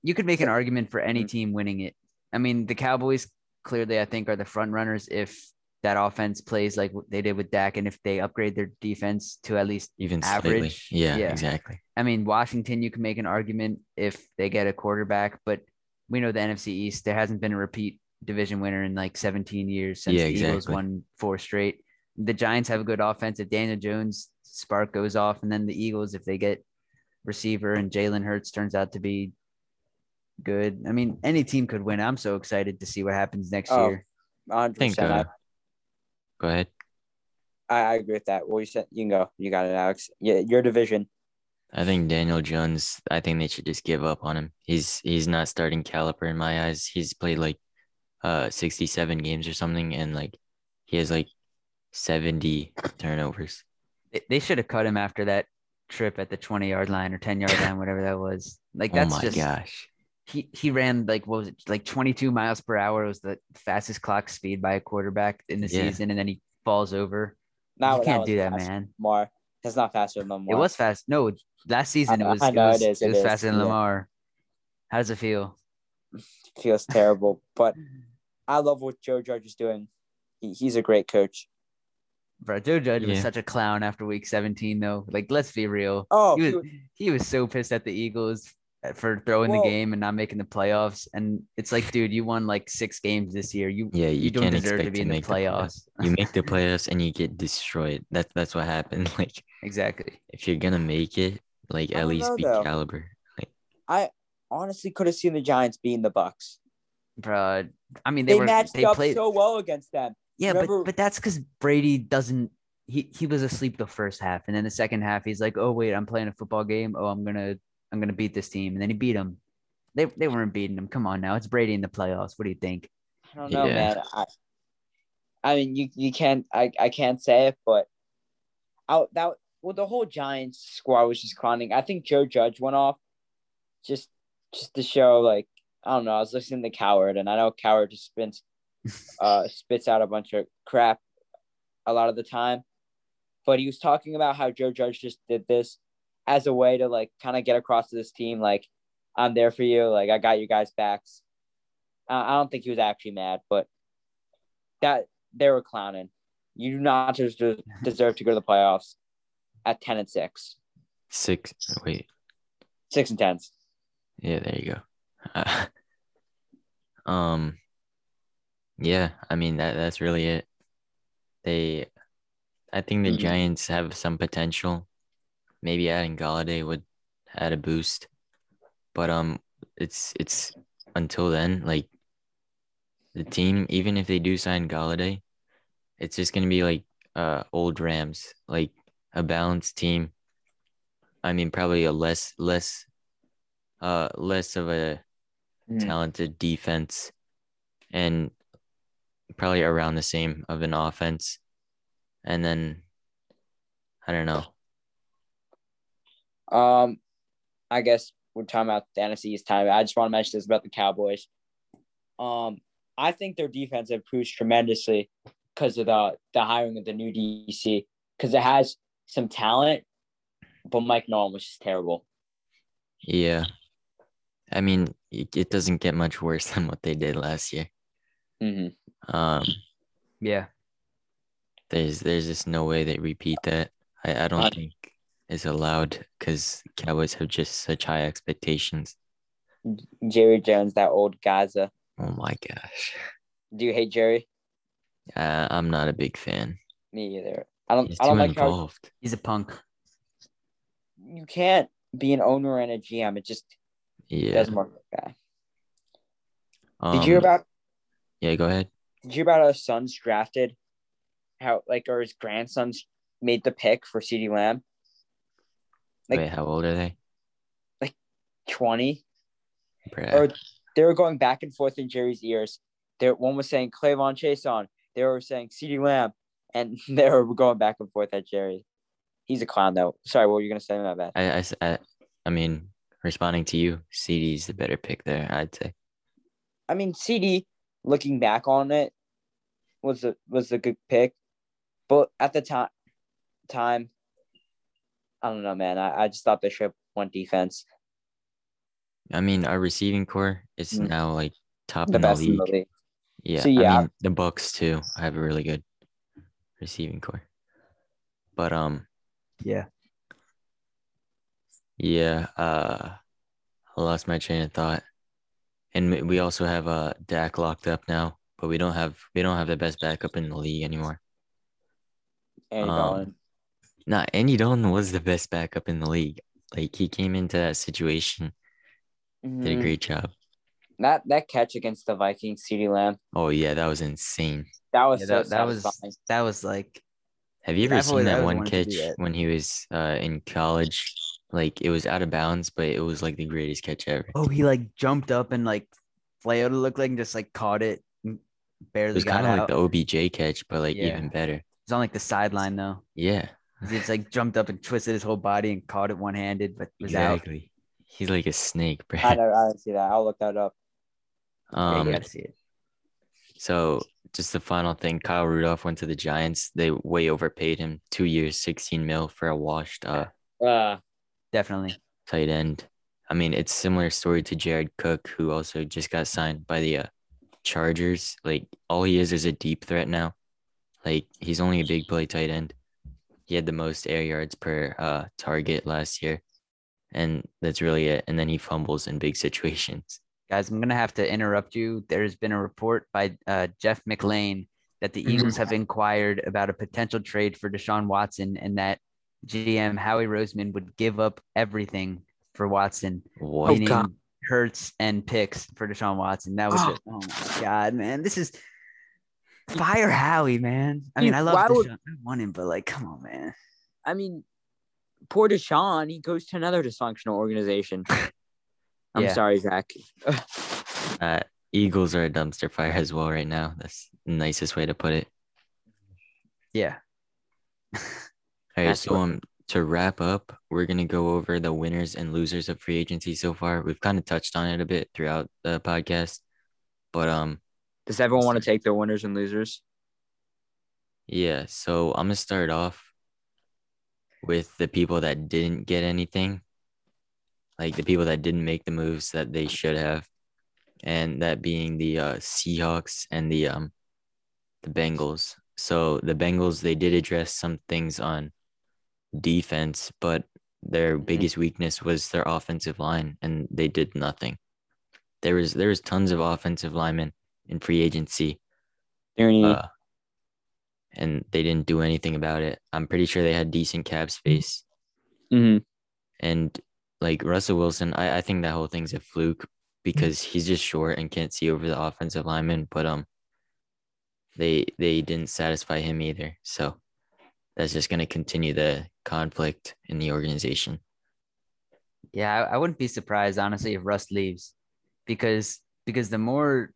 [SPEAKER 3] you could make an argument for any
[SPEAKER 2] Mhm.
[SPEAKER 3] team winning it. I mean, the Cowboys clearly, I think, are the front runners if that offense plays like what they did with Dak, and if they upgrade their defense to at least.
[SPEAKER 1] Even slightly.
[SPEAKER 3] Average,
[SPEAKER 1] Yeah,
[SPEAKER 3] yeah.
[SPEAKER 1] exactly.
[SPEAKER 3] I mean, Washington, you can make an argument if they get a quarterback, but we know the NFC East. There hasn't been a repeat division winner in like 17 years since
[SPEAKER 1] Yeah,
[SPEAKER 3] the Eagles won four straight. The Giants have a good offense. If Daniel Jones spark goes off, and then the Eagles, if they get receiver and Jalen Hurts turns out to be good. I mean, any team could win. I'm so excited to see what happens next
[SPEAKER 2] Oh.
[SPEAKER 3] year.
[SPEAKER 2] 100%.
[SPEAKER 1] think. Uh, go ahead.
[SPEAKER 2] I, I agree with that. Well, you said you can go. You got it, Alex. Yeah, your division.
[SPEAKER 1] I think Daniel Jones. I think they should just give up on him. He's he's not starting caliber in my eyes. He's played like uh 67 games or something, and like he has like 70 turnovers.
[SPEAKER 3] They, they should have cut him after that trip at the 20 yard line or 10 yard line, whatever that was. Like
[SPEAKER 1] oh
[SPEAKER 3] that's
[SPEAKER 1] my
[SPEAKER 3] just
[SPEAKER 1] gosh.
[SPEAKER 3] he he ran like what was it like 22 miles per hour was the fastest clock speed by a quarterback in the
[SPEAKER 1] Yeah.
[SPEAKER 3] season, and then he falls over.
[SPEAKER 2] Now
[SPEAKER 3] you can't do that, man.
[SPEAKER 2] Lamar. That's not faster than Lamar.
[SPEAKER 3] It was fast. No, last season it was.
[SPEAKER 2] I
[SPEAKER 3] It
[SPEAKER 2] know it
[SPEAKER 3] was,
[SPEAKER 2] is,
[SPEAKER 3] it
[SPEAKER 2] it
[SPEAKER 3] was
[SPEAKER 2] is,
[SPEAKER 3] faster than
[SPEAKER 2] yeah.
[SPEAKER 3] Lamar. How does it feel?
[SPEAKER 2] feels terrible, but I love what Joe Judge is doing. He, he's a great coach.
[SPEAKER 3] Bro, Joe Judge was such a clown after week 17, though. Like, let's be real.
[SPEAKER 2] Oh,
[SPEAKER 3] he
[SPEAKER 2] he
[SPEAKER 3] was,
[SPEAKER 2] was-
[SPEAKER 3] he was so pissed at the Eagles for throwing
[SPEAKER 2] Whoa.
[SPEAKER 3] the game and not making the playoffs. And it's like, dude, you won like six games this year. You
[SPEAKER 1] Yeah, you,
[SPEAKER 3] you don't
[SPEAKER 1] can't
[SPEAKER 3] deserve
[SPEAKER 1] expect
[SPEAKER 3] to be
[SPEAKER 1] to
[SPEAKER 3] in the
[SPEAKER 1] make the playoffs.
[SPEAKER 3] playoffs.
[SPEAKER 1] you make the playoffs and you get destroyed. That's that's what happened. Like
[SPEAKER 3] exactly.
[SPEAKER 1] if you're gonna make it, like at least
[SPEAKER 2] know,
[SPEAKER 1] be
[SPEAKER 2] though.
[SPEAKER 1] caliber. Like
[SPEAKER 2] I honestly could have seen the Giants beating the Bucks.
[SPEAKER 3] Bro, I mean, they,
[SPEAKER 2] They,
[SPEAKER 3] were
[SPEAKER 2] matched
[SPEAKER 3] they
[SPEAKER 2] up
[SPEAKER 3] played
[SPEAKER 2] so well against them.
[SPEAKER 3] Yeah,
[SPEAKER 2] Remember-
[SPEAKER 3] but but that's because Brady doesn't. He he was asleep the first half, and then the second half, he's like, "Oh wait, I'm playing a football game. Oh, I'm gonna I'm gonna beat this team," and then he beat them. They they weren't beating him. Come on now, it's Brady in the playoffs. What do you think?
[SPEAKER 2] I don't know,
[SPEAKER 1] Yeah.
[SPEAKER 2] man. I, I mean, you you can't. I I can't say it, but out that well, the whole Giants squad was just clowning. I think Joe Judge went off, just just to show like I don't know. I was listening to Cowherd, and I know Cowherd just spits uh spits out a bunch of crap a lot of the time, but he was talking about how Joe Judge just did this as a way to like kind of get across to this team, like I'm there for you, like I got you guys backs. Uh, I don't think he was actually mad, but that they were clowning. You do not just deserve to go to the playoffs at ten and six,
[SPEAKER 1] six wait,
[SPEAKER 2] six and tens.
[SPEAKER 1] yeah, there you go. um yeah, I mean that that's really it. They I think the
[SPEAKER 2] Mhm.
[SPEAKER 1] Giants have some potential. Maybe adding Golladay would add a boost. But um it's it's until then, like the team, even if they do sign Golladay, it's just gonna be like uh old Rams, like a balanced team. I mean probably a less less uh less of a
[SPEAKER 2] Hmm.
[SPEAKER 1] talented defense and probably around the same of an offense. And then I don't know.
[SPEAKER 2] Um, I guess we're talking about the time. I just want to mention this about the Cowboys. Um, I think their defense improves tremendously because of the the hiring of the new DC because it has some talent, but Mike Nolan was just terrible.
[SPEAKER 1] Yeah. I mean, it, it doesn't get much worse than what they did last year.
[SPEAKER 2] hmm
[SPEAKER 1] Um,
[SPEAKER 3] Yeah,
[SPEAKER 1] there's there's just no way they repeat that. I, I don't
[SPEAKER 2] Uh,
[SPEAKER 1] think it's allowed because Cowboys have just such high expectations.
[SPEAKER 2] Jerry Jones, that old Gaza.
[SPEAKER 1] Oh my gosh.
[SPEAKER 2] Do you hate Jerry?
[SPEAKER 1] Uh, I'm not a big fan.
[SPEAKER 2] Me either. I don't.
[SPEAKER 1] He's
[SPEAKER 2] I don't like how
[SPEAKER 1] involved.
[SPEAKER 3] he's a punk.
[SPEAKER 2] you can't be an owner and a GM. It just
[SPEAKER 1] Yeah.
[SPEAKER 2] doesn't work like that.
[SPEAKER 1] Um,
[SPEAKER 2] Did you hear about?
[SPEAKER 1] Yeah, go ahead.
[SPEAKER 2] Did you hear about our son's drafted? How like or his grandson's made the pick for CeeDee Lamb? Like-
[SPEAKER 1] Wait, how old are they?
[SPEAKER 2] Like
[SPEAKER 1] Twenty.
[SPEAKER 2] Or they were going back and forth in Jerry's ears. There, one was saying K'Lavon Chaisson. They were saying CeeDee Lamb, and they were going back and forth at Jerry. He's a clown though. Sorry, what were you gonna say about that?
[SPEAKER 1] I, I, I mean, responding to you, CeeDee's the better pick there, I'd say.
[SPEAKER 2] I mean, CeeDee, looking back on it, was a was a good pick, but at the time, time, I don't know, man. I, I just thought they should have one defense,
[SPEAKER 1] I mean, our receiving core is
[SPEAKER 2] Mm.
[SPEAKER 1] now like top
[SPEAKER 2] the
[SPEAKER 1] in the
[SPEAKER 2] best
[SPEAKER 1] league.
[SPEAKER 2] in the league.
[SPEAKER 1] Yeah,
[SPEAKER 2] So,
[SPEAKER 1] I
[SPEAKER 2] yeah.
[SPEAKER 1] mean the Bucks too. I have a really good receiving core. But um,
[SPEAKER 3] Yeah,
[SPEAKER 1] yeah, uh, I lost my train of thought. And we- we also have uh Dak locked up now, but we don't have we don't have the best backup in the league anymore.
[SPEAKER 2] Andy
[SPEAKER 1] Um,
[SPEAKER 2] Dalton.
[SPEAKER 1] Nah, Andy Dalton was the best backup in the league. Like he came into that situation, did a
[SPEAKER 2] Mhm.
[SPEAKER 1] great job.
[SPEAKER 2] That that catch against the Vikings, CeeDee Lamb,
[SPEAKER 1] Oh yeah, that was insane.
[SPEAKER 2] that was
[SPEAKER 3] yeah
[SPEAKER 2] so
[SPEAKER 3] that, that was that was like
[SPEAKER 1] Have you ever seen
[SPEAKER 3] always-
[SPEAKER 1] that one
[SPEAKER 3] wanted to do
[SPEAKER 1] catch
[SPEAKER 3] that.
[SPEAKER 1] when he was uh in college? Like it was out of bounds, but it was like the greatest catch ever.
[SPEAKER 3] oh he like jumped up and like flailed it looked like and just like caught it, and
[SPEAKER 1] It was kind of like the OBJ catch, but like
[SPEAKER 3] Yeah.
[SPEAKER 1] even better.
[SPEAKER 3] It's on like the sideline though.
[SPEAKER 1] Yeah,
[SPEAKER 3] He just like jumped up and twisted his whole body and caught it one handed, but was out.
[SPEAKER 1] exactly. He's like a snake, bro.
[SPEAKER 2] I don't, I don't see that. I'll look that up.
[SPEAKER 1] Um,
[SPEAKER 3] you gotta see it.
[SPEAKER 1] so just the final thing, Kyle Rudolph went to the Giants. They way overpaid him, two years, 16 mil for a washed uh
[SPEAKER 2] Uh,
[SPEAKER 3] Definitely.
[SPEAKER 1] tight end. I mean, it's similar story to Jared Cook, who also just got signed by the uh, Chargers. Like all he is is a deep threat now. Like he's only a big play tight end. He had the most air yards per uh, target last year, and that's really it. And then he fumbles in big situations.
[SPEAKER 3] Guys, I'm gonna have to interrupt you. There's been a report by uh, Jeff McLane that the Eagles have inquired about a potential trade for Deshaun Watson, and that GM Howie Roseman would give up everything for Watson,
[SPEAKER 1] What?
[SPEAKER 3] meaning
[SPEAKER 2] God.
[SPEAKER 3] Hurts and picks for Deshaun Watson. That was
[SPEAKER 2] Oh.
[SPEAKER 3] just, oh my god, man, this is fire Howie, man. I mean,
[SPEAKER 2] Dude,
[SPEAKER 3] I love
[SPEAKER 2] why would-
[SPEAKER 3] Deshaun. I want him, but like, come on, man.
[SPEAKER 2] I mean, poor Deshaun, he goes to another dysfunctional organization. I'm
[SPEAKER 3] Yeah.
[SPEAKER 2] sorry, Zach.
[SPEAKER 1] Uh, Eagles are a dumpster fire as well right now. That's the nicest way to put it.
[SPEAKER 3] Yeah,
[SPEAKER 1] All right,
[SPEAKER 2] That's
[SPEAKER 1] so
[SPEAKER 2] what-
[SPEAKER 1] um, to wrap up, we're gonna go over the winners and losers of free agency so far. We've kind of touched on it a bit throughout the podcast, but um,
[SPEAKER 2] Does everyone want to take their winners and losers?
[SPEAKER 1] yeah. So I'm gonna start off with the people that didn't get anything, like the people that didn't make the moves that they should have, and that being the uh, Seahawks and the um, the Bengals. So the Bengals they did address some things on defense, but their
[SPEAKER 2] Mhm.
[SPEAKER 1] biggest weakness was their offensive line, and they did nothing. There was there was tons of offensive linemen in free agency, uh, and they didn't do anything about it. I'm pretty sure they had decent cap space,
[SPEAKER 2] mhm.
[SPEAKER 1] and like Russell Wilson, I, I think that whole thing's a fluke because he's just short and can't see over the offensive lineman. But um, they they didn't satisfy him either, so that's just gonna continue the conflict in the organization.
[SPEAKER 3] Yeah, I, I wouldn't be surprised honestly if Russ leaves, because because the more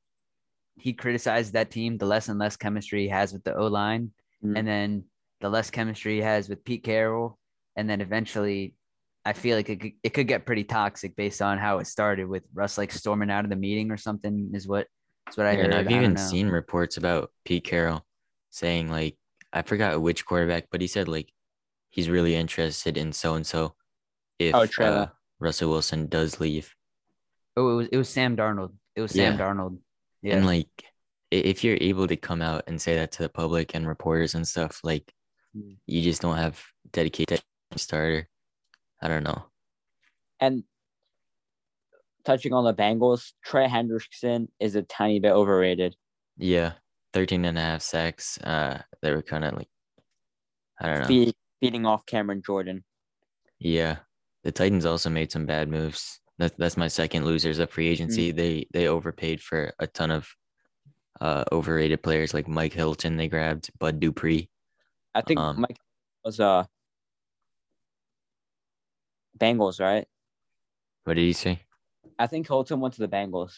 [SPEAKER 3] he criticizes that team, the less and less chemistry he has with the O line,
[SPEAKER 2] Mhm.
[SPEAKER 3] and then the less chemistry he has with Pete Carroll, and then eventually, I feel like it could, it could get pretty toxic based on how it started with Russ like storming out of the meeting or something is what is what I heard. I
[SPEAKER 1] I've
[SPEAKER 3] don't
[SPEAKER 1] even
[SPEAKER 3] know.
[SPEAKER 1] seen reports about Pete Carroll saying like I forgot which quarterback, but he said like he's really interested in so and so if
[SPEAKER 2] Oh,
[SPEAKER 1] uh, Russell Wilson does leave.
[SPEAKER 3] Oh, it was it was Sam Darnold. It was Sam
[SPEAKER 1] Yeah.
[SPEAKER 3] Darnold. Yeah.
[SPEAKER 1] And like if you're able to come out and say that to the public and reporters and stuff, like
[SPEAKER 2] Mm.
[SPEAKER 1] you just don't have dedicated starter. I don't know.
[SPEAKER 2] And touching on the Bengals, Trey Hendrickson is a tiny bit overrated.
[SPEAKER 1] Yeah. 13 and a half sacks. Uh they were kind of like I don't know.
[SPEAKER 2] Feed, feeding off Cameron Jordan.
[SPEAKER 1] Yeah. The Titans also made some bad moves. That's that's my second losers of free agency. They they overpaid for a ton of uh overrated players like Mike Hilton. They grabbed Bud Dupree.
[SPEAKER 2] I think
[SPEAKER 1] Um,
[SPEAKER 2] Mike was uh Bengals, right?
[SPEAKER 1] What did he say?
[SPEAKER 2] I think Hilton went to the Bengals.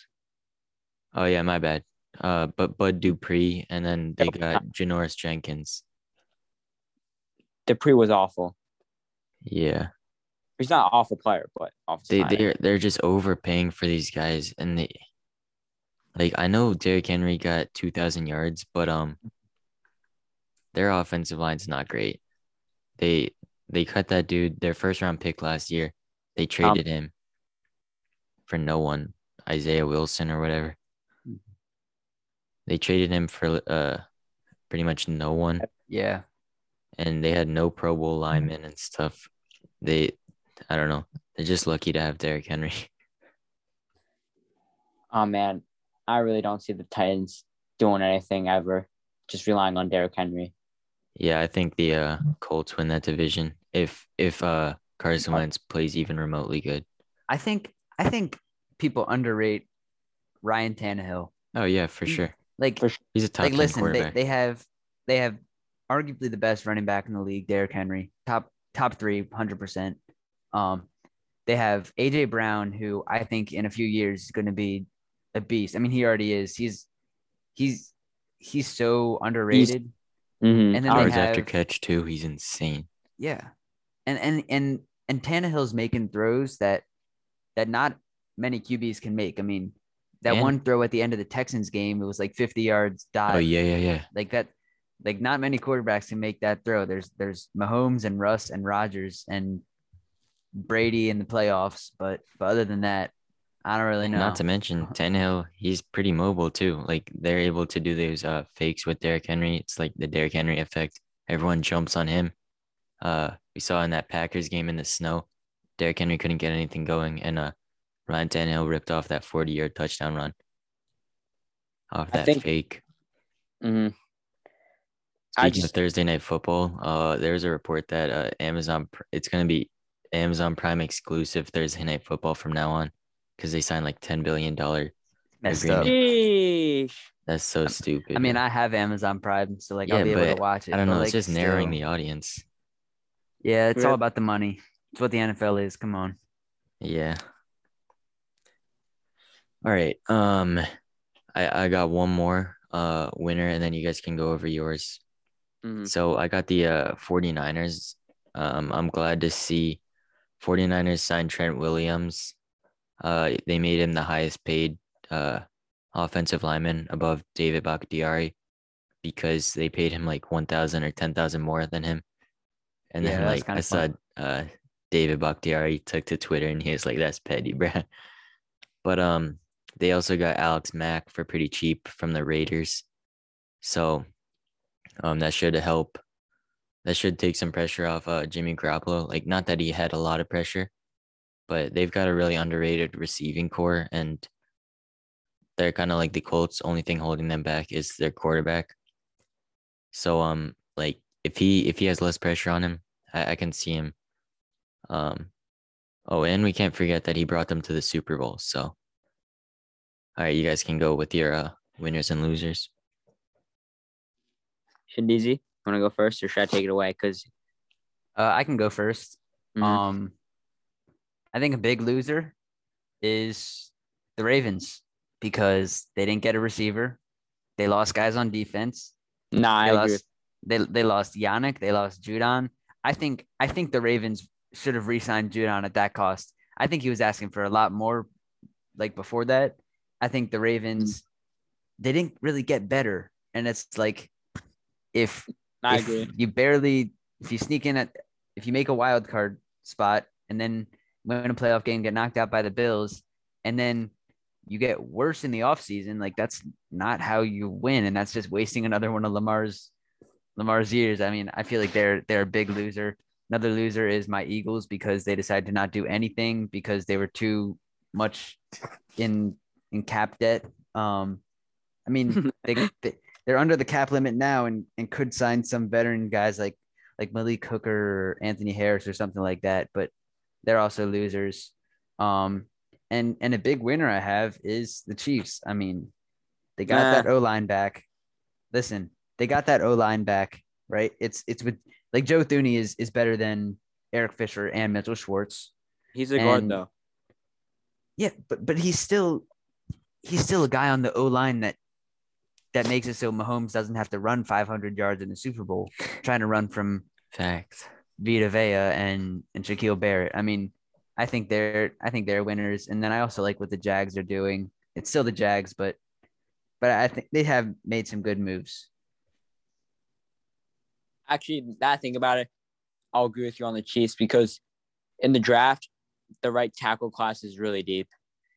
[SPEAKER 1] Oh yeah, my bad. Uh, but Bud Dupree, and then they got Janoris Jenkins.
[SPEAKER 2] Dupree was awful.
[SPEAKER 1] Yeah,
[SPEAKER 2] He's not an awful player, but awful.
[SPEAKER 1] they
[SPEAKER 2] signing.
[SPEAKER 1] they're they're just overpaying for these guys, and they like I know Derrick Henry got two thousand yards, but um, their offensive line's not great. They they cut that dude their first round pick last year. They traded him for no one, Isaiah Wilson or whatever. They traded him for uh pretty much no one.
[SPEAKER 3] yeah.
[SPEAKER 1] And they had no Pro Bowl linemen and stuff. They, I don't know, they're just lucky to have Derrick Henry.
[SPEAKER 2] Oh man, I really don't see the Titans doing anything ever. Just relying on Derrick Henry.
[SPEAKER 1] yeah, I think the uh, Colts win that division if if uh Carson Wentz plays even remotely good.
[SPEAKER 3] I think I think people underrate Ryan Tannehill.
[SPEAKER 1] Oh yeah, for sure.
[SPEAKER 3] Like
[SPEAKER 2] For sure.
[SPEAKER 1] He's a top
[SPEAKER 3] like
[SPEAKER 1] 10
[SPEAKER 3] listen, they,
[SPEAKER 1] quarterback.
[SPEAKER 3] they have they have arguably the best running back in the league, Derrick Henry, top top three, hundred percent. Um, they have AJ Brown, who I think in a few years is going to be a beast. I mean, he already is. He's he's he's so underrated.
[SPEAKER 2] Mm-hmm.
[SPEAKER 3] And then
[SPEAKER 1] Yards
[SPEAKER 3] they
[SPEAKER 1] after catch too, he's insane.
[SPEAKER 3] Yeah, and and and and Tannehill's making throws that that not many QBs can make. I mean, that
[SPEAKER 1] And-
[SPEAKER 3] one throw at the end of the Texans game, it was like 50 yards dive.
[SPEAKER 1] Oh yeah, yeah, yeah.
[SPEAKER 3] Like that, like not many quarterbacks can make that throw. There's there's Mahomes and Russ and Rodgers and Brady in the playoffs, but but other than that, I don't really know.
[SPEAKER 1] Not to mention Tannehill, he's pretty mobile too. Like they're able to do those uh fakes with Derrick Henry. It's like the Derrick Henry effect. Everyone jumps on him. Uh, we saw in that Packers game in the snow, Derrick Henry couldn't get anything going, and uh, Ryan Tannehill ripped off that forty-yard touchdown run off that
[SPEAKER 2] think-
[SPEAKER 1] fake.
[SPEAKER 2] Mhm. I
[SPEAKER 1] Speaking of
[SPEAKER 2] just-
[SPEAKER 1] Thursday night football, uh, there's a report that uh, Amazon it's gonna be Amazon Prime exclusive Thursday night football from now on because they signed like ten billion dollar.
[SPEAKER 3] Messed up.
[SPEAKER 1] That's so stupid.
[SPEAKER 3] I mean. I have Amazon Prime, so like
[SPEAKER 1] Yeah,
[SPEAKER 3] I'll be able to watch it.
[SPEAKER 1] I don't
[SPEAKER 3] but,
[SPEAKER 1] know.
[SPEAKER 3] like,
[SPEAKER 1] it's just narrowing
[SPEAKER 3] still-
[SPEAKER 1] the audience.
[SPEAKER 3] Yeah, it's
[SPEAKER 2] Yeah.
[SPEAKER 3] all about the money. It's what the NFL is. Come on.
[SPEAKER 1] Yeah. All right. Um, I I got one more uh winner, and then you guys can go over yours.
[SPEAKER 2] Mhm.
[SPEAKER 1] So I got the uh 49ers. Um, I'm glad to see 49ers sign Trent Williams. Uh, they made him the highest paid uh offensive lineman above David Bakhtiari because they paid him like 1,000 or 10,000 more than him. And
[SPEAKER 3] Yeah,
[SPEAKER 1] then like I saw uh David Bakhtiari took to Twitter and he was like, "That's petty, bruh." But um, they also got Alex Mack for pretty cheap from the Raiders, so um, that should help. That should take some pressure off uh Jimmy Garoppolo. Like, not that he had a lot of pressure, but they've got a really underrated receiving core, and they're kind of like the Colts. Only thing holding them back is their quarterback. So um, like if he if he has less pressure on him, I, I can see him. Um, oh, and we can't forget that he brought them to the Super Bowl. So, all right, you guys can go with your uh, winners and losers.
[SPEAKER 2] Shindizi, want to go first, or should I take it away? Because
[SPEAKER 3] Uh, I can go 1st
[SPEAKER 2] Mhm.
[SPEAKER 3] Um, I think a big loser is the Ravens because they didn't get a receiver. They lost guys on defense.
[SPEAKER 2] nah, I
[SPEAKER 3] They
[SPEAKER 2] agree.
[SPEAKER 3] lost,
[SPEAKER 2] With,
[SPEAKER 3] they they lost Yannick. They lost Judon. I think I think the Ravens should have re-signed Judon at that cost. I think he was asking for a lot more, like before that. I think the Ravens they didn't really get better, and it's like if
[SPEAKER 2] I
[SPEAKER 3] if
[SPEAKER 2] agree.
[SPEAKER 3] you barely if you sneak in at if you make a wild card spot and then win a playoff game, get knocked out by the Bills, and then you get worse in the offseason, like that's not how you win. And that's just wasting another one of Lamar's Lamar's years. I mean, I feel like they're they're a big loser. Another loser is my Eagles because they decided to not do anything because they were too much in in cap debt. Um, I mean, they, they they're under the cap limit now and and could sign some veteran guys like like Malik Hooker or Anthony Harris or something like that, but they're also losers. Um, and and a big winner I have is the Chiefs. I mean, they got
[SPEAKER 2] Nah.
[SPEAKER 3] that O line back. Listen, they got that O line back, right? It's it's with like Joe Thuney is is better than Eric Fisher and Mitchell Schwartz.
[SPEAKER 2] He's a guard though.
[SPEAKER 3] Yeah, but but he's still he's still a guy on the O line that that makes it so Mahomes doesn't have to run 500 yards in the Super Bowl trying to run from
[SPEAKER 1] Facts.
[SPEAKER 3] Vita Vea and and Shaquil Barrett. I mean, I think they're I think they're winners. And then I also like what the Jags are doing. It's still the Jags, but but I think they have made some good moves.
[SPEAKER 2] Actually, now I think about it, I'll agree with you on the Chiefs because in the draft, the right tackle class is really deep.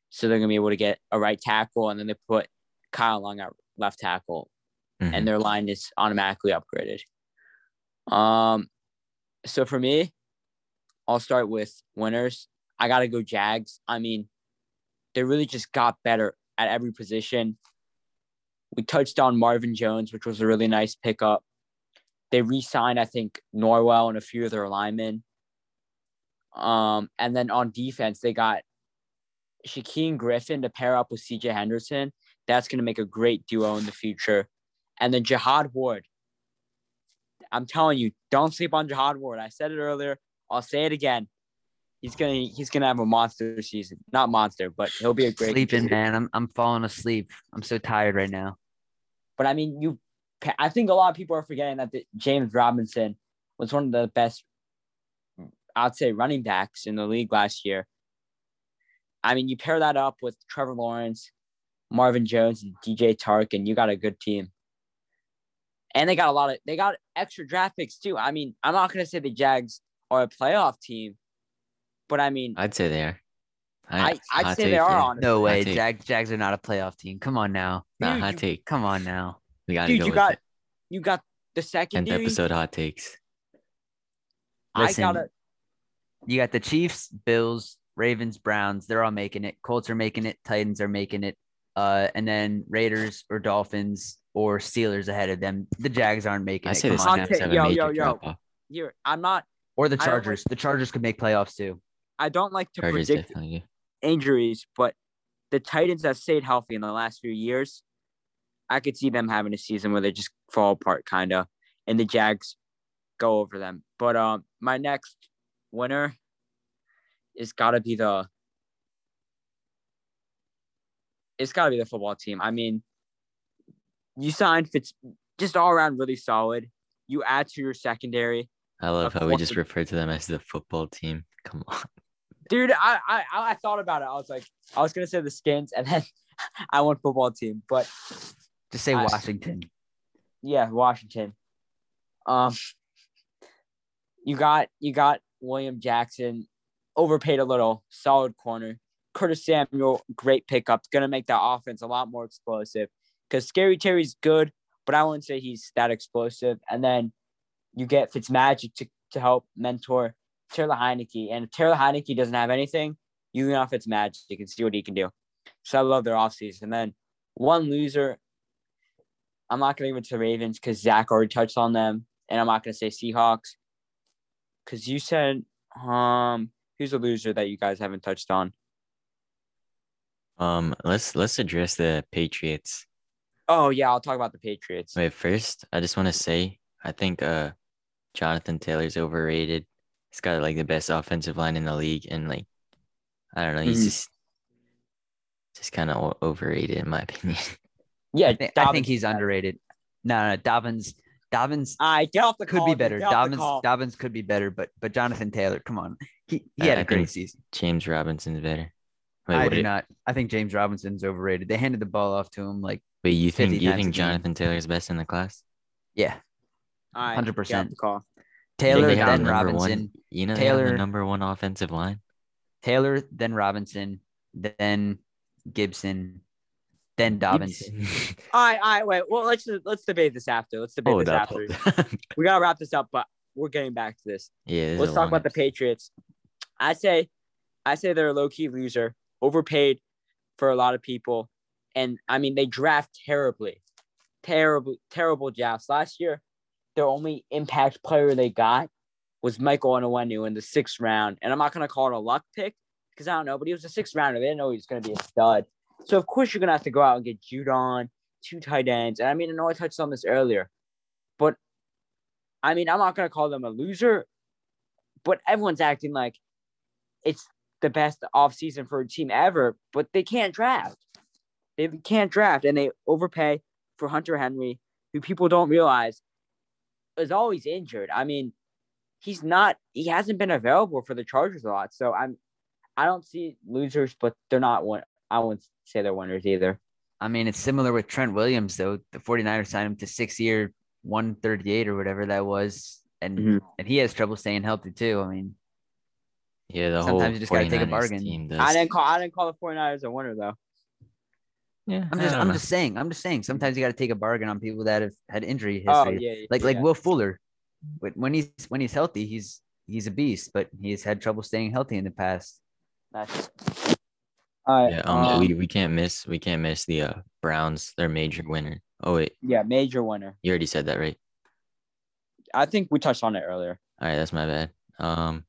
[SPEAKER 2] So they're gonna be able to get a right tackle, and then they put Kyle Long at left tackle,
[SPEAKER 1] Mhm.
[SPEAKER 2] and their line is automatically upgraded. Um, so for me, I'll start with winners. I gotta go Jags. I mean, they really just got better at every position. We touched on Marvin Jones, which was a really nice pickup. They re-signed, I think, Norwell and a few of their linemen. Um, and then on defense, they got Shaquem Griffin to pair up with CJ Henderson. That's going to make a great duo in the future. And then Jihad Ward. I'm telling you, don't sleep on Jihad Ward. I said it earlier. I'll say it again. He's gonna he's gonna have a monster season. Not monster, but he'll be a great.
[SPEAKER 3] Sleeping,
[SPEAKER 2] contributor.
[SPEAKER 3] man. I'm I'm falling asleep. I'm so tired right now.
[SPEAKER 2] But I mean, you. I think a lot of people are forgetting that the, James Robinson was one of the best, I'd say, running backs in the league last year. I mean, you pair that up with Trevor Lawrence, Marvin Jones, and DJ Chark, and you got a good team. And they got a lot of they got extra draft picks too. I mean, I'm not gonna say the Jags are a playoff team, but I mean,
[SPEAKER 1] I'd say they are.
[SPEAKER 2] I- I'd say they are
[SPEAKER 1] yeah.
[SPEAKER 2] on-
[SPEAKER 3] No way.
[SPEAKER 1] take.
[SPEAKER 3] Jag, Jags are not a playoff team. Come on now.
[SPEAKER 1] Nah,
[SPEAKER 2] Dude,
[SPEAKER 1] hot
[SPEAKER 2] you-
[SPEAKER 1] take.
[SPEAKER 3] Come on now.
[SPEAKER 1] We gotta
[SPEAKER 2] dude,
[SPEAKER 1] go
[SPEAKER 2] you
[SPEAKER 1] with
[SPEAKER 2] got
[SPEAKER 1] it.
[SPEAKER 2] you got the
[SPEAKER 1] tenth
[SPEAKER 2] secondary.
[SPEAKER 1] episode hot takes.
[SPEAKER 2] I
[SPEAKER 3] Listen,
[SPEAKER 2] gotta
[SPEAKER 3] You got the Chiefs, Bills, Ravens, Browns. They're all making it. Colts are making it. Titans are making it. Uh, and then Raiders or Dolphins or Steelers ahead of them. The Jags aren't making
[SPEAKER 1] I
[SPEAKER 3] it.
[SPEAKER 1] say the
[SPEAKER 3] Come on now.
[SPEAKER 1] Have a
[SPEAKER 2] Yo,
[SPEAKER 1] major
[SPEAKER 2] yo, yo.
[SPEAKER 1] drop off.
[SPEAKER 2] here. I'm not.
[SPEAKER 3] Or the
[SPEAKER 2] I don't like-
[SPEAKER 3] Chargers. The Chargers could make playoffs too.
[SPEAKER 2] I don't like to
[SPEAKER 1] Chargers
[SPEAKER 2] predict
[SPEAKER 1] definitely.
[SPEAKER 2] injuries, but the Titans have stayed healthy in the last few years. I could see them having a season where they just fall apart, kind of, and the Jags go over them. But um, my next winner is got to be the. It's got to be the football team. I mean, you signed Fitz, just all around really solid. You add to your secondary,
[SPEAKER 1] I love how we just refer to them as the football team. Come on.
[SPEAKER 2] dude. I I I thought about it. I was like, I was gonna say the Skins, and then I went football team, but
[SPEAKER 3] Just say
[SPEAKER 2] I-
[SPEAKER 3] Washington.
[SPEAKER 2] Yeah, Washington. Um, you got you got William Jackson, overpaid a little, solid corner. Curtis Samuel, great pickup, gonna make that offense a lot more explosive. Because Scary Terry's good, but I wouldn't say he's that explosive. And then you get Fitzmagic to, to help mentor Taylor Heinicke. And if Taylor Heinicke doesn't have anything, you can off Fitzmagic and see what he can do. So I love their offseason. And then one loser, I'm not going to give it to Ravens because Zach already touched on them, and I'm not going to say Seahawks because you said um who's a loser that you guys haven't touched on.
[SPEAKER 1] Um, let's let's address the Patriots.
[SPEAKER 2] Oh yeah, I'll talk about the Patriots.
[SPEAKER 1] Wait, first, I just want to say I think uh Jonathan Taylor's overrated. He's got like the best offensive line in the league, and like I don't know, he's
[SPEAKER 2] Mhm.
[SPEAKER 1] just just kind of overrated in my opinion.
[SPEAKER 2] Yeah,
[SPEAKER 3] I think, I think he's underrated. No, no, Dobbins. Dobbins
[SPEAKER 2] All right, get off the
[SPEAKER 3] could
[SPEAKER 2] call.
[SPEAKER 3] be better.
[SPEAKER 2] get off the
[SPEAKER 3] Dobbins. Dobbins could be better, but but Jonathan Taylor, come on, he he had
[SPEAKER 1] I
[SPEAKER 3] a great
[SPEAKER 1] think
[SPEAKER 3] season.
[SPEAKER 1] James Robinson's better. Wait,
[SPEAKER 3] I do
[SPEAKER 1] did-
[SPEAKER 3] not. I think James Robinson's overrated. They handed the ball off to him like
[SPEAKER 1] Wait, you
[SPEAKER 3] 50
[SPEAKER 1] think you think
[SPEAKER 3] game.
[SPEAKER 1] Jonathan Taylor's best in the class?
[SPEAKER 3] yeah, hundred
[SPEAKER 2] get off
[SPEAKER 3] percent.
[SPEAKER 2] the call.
[SPEAKER 3] Taylor
[SPEAKER 1] they have the
[SPEAKER 3] then
[SPEAKER 1] number
[SPEAKER 3] Robinson.
[SPEAKER 1] One, you know
[SPEAKER 3] Taylor-
[SPEAKER 1] the number one offensive line.
[SPEAKER 3] Taylor then Robinson, then Gibson, then Dobbins.
[SPEAKER 2] All right, all right, wait. Well, let's let's debate this after. Let's debate
[SPEAKER 1] hold
[SPEAKER 2] this
[SPEAKER 1] up.
[SPEAKER 2] after. We gotta wrap this up, but we're getting back to this.
[SPEAKER 1] yeah, this
[SPEAKER 2] Let's talk
[SPEAKER 1] long
[SPEAKER 2] about the. Patriots. I say, I say they're a low key loser, overpaid for a lot of people, and I mean they draft terribly, terrible, terrible drafts. Last year, their only impact player they got was Michael Onwenu in the sixth round, and I'm not gonna call it a luck pick because I don't know, but he was a sixth rounder. They didn't know he was gonna be a stud. So of course you're gonna have to go out and get Judon, two tight ends, and I mean I know I touched on this earlier, but I mean I'm not gonna call them a loser but everyone's acting like it's the best offseason for a team ever, but they can't draft. They can't draft and they overpay for Hunter Henry, who people don't realize is always injured. I mean, he's not he hasn't been available for the Chargers a lot. So I'm I don't see losers, but they're not one I wouldn't say they're winners either.
[SPEAKER 3] I mean, it's similar with Trent Williams, though. The 49ers signed him to six year, 138 or whatever that was. And
[SPEAKER 2] Mhm.
[SPEAKER 3] and he has trouble staying healthy too. I mean,
[SPEAKER 1] Yeah, the whole
[SPEAKER 3] Sometimes
[SPEAKER 1] whole
[SPEAKER 3] you just gotta take a bargain.
[SPEAKER 2] I didn't call I didn't call the 49ers a winner though.
[SPEAKER 1] yeah,
[SPEAKER 3] I'm just I'm
[SPEAKER 1] know.
[SPEAKER 3] just saying, I'm just saying sometimes you gotta take a bargain on people that have had injury
[SPEAKER 2] Oh
[SPEAKER 3] history.
[SPEAKER 2] yeah, yeah,
[SPEAKER 3] like like
[SPEAKER 2] yeah.
[SPEAKER 3] Will Fuller. When when he's when he's healthy, he's he's a beast, but he's had trouble staying healthy in the past.
[SPEAKER 2] That's all right.
[SPEAKER 1] Yeah, um,
[SPEAKER 2] um,
[SPEAKER 1] we we can't miss we can't miss the uh Browns, their major winner. Oh wait,
[SPEAKER 2] yeah, major winner.
[SPEAKER 1] you already said that, right?
[SPEAKER 2] I think we touched on it earlier.
[SPEAKER 1] All right, that's my bad. Um,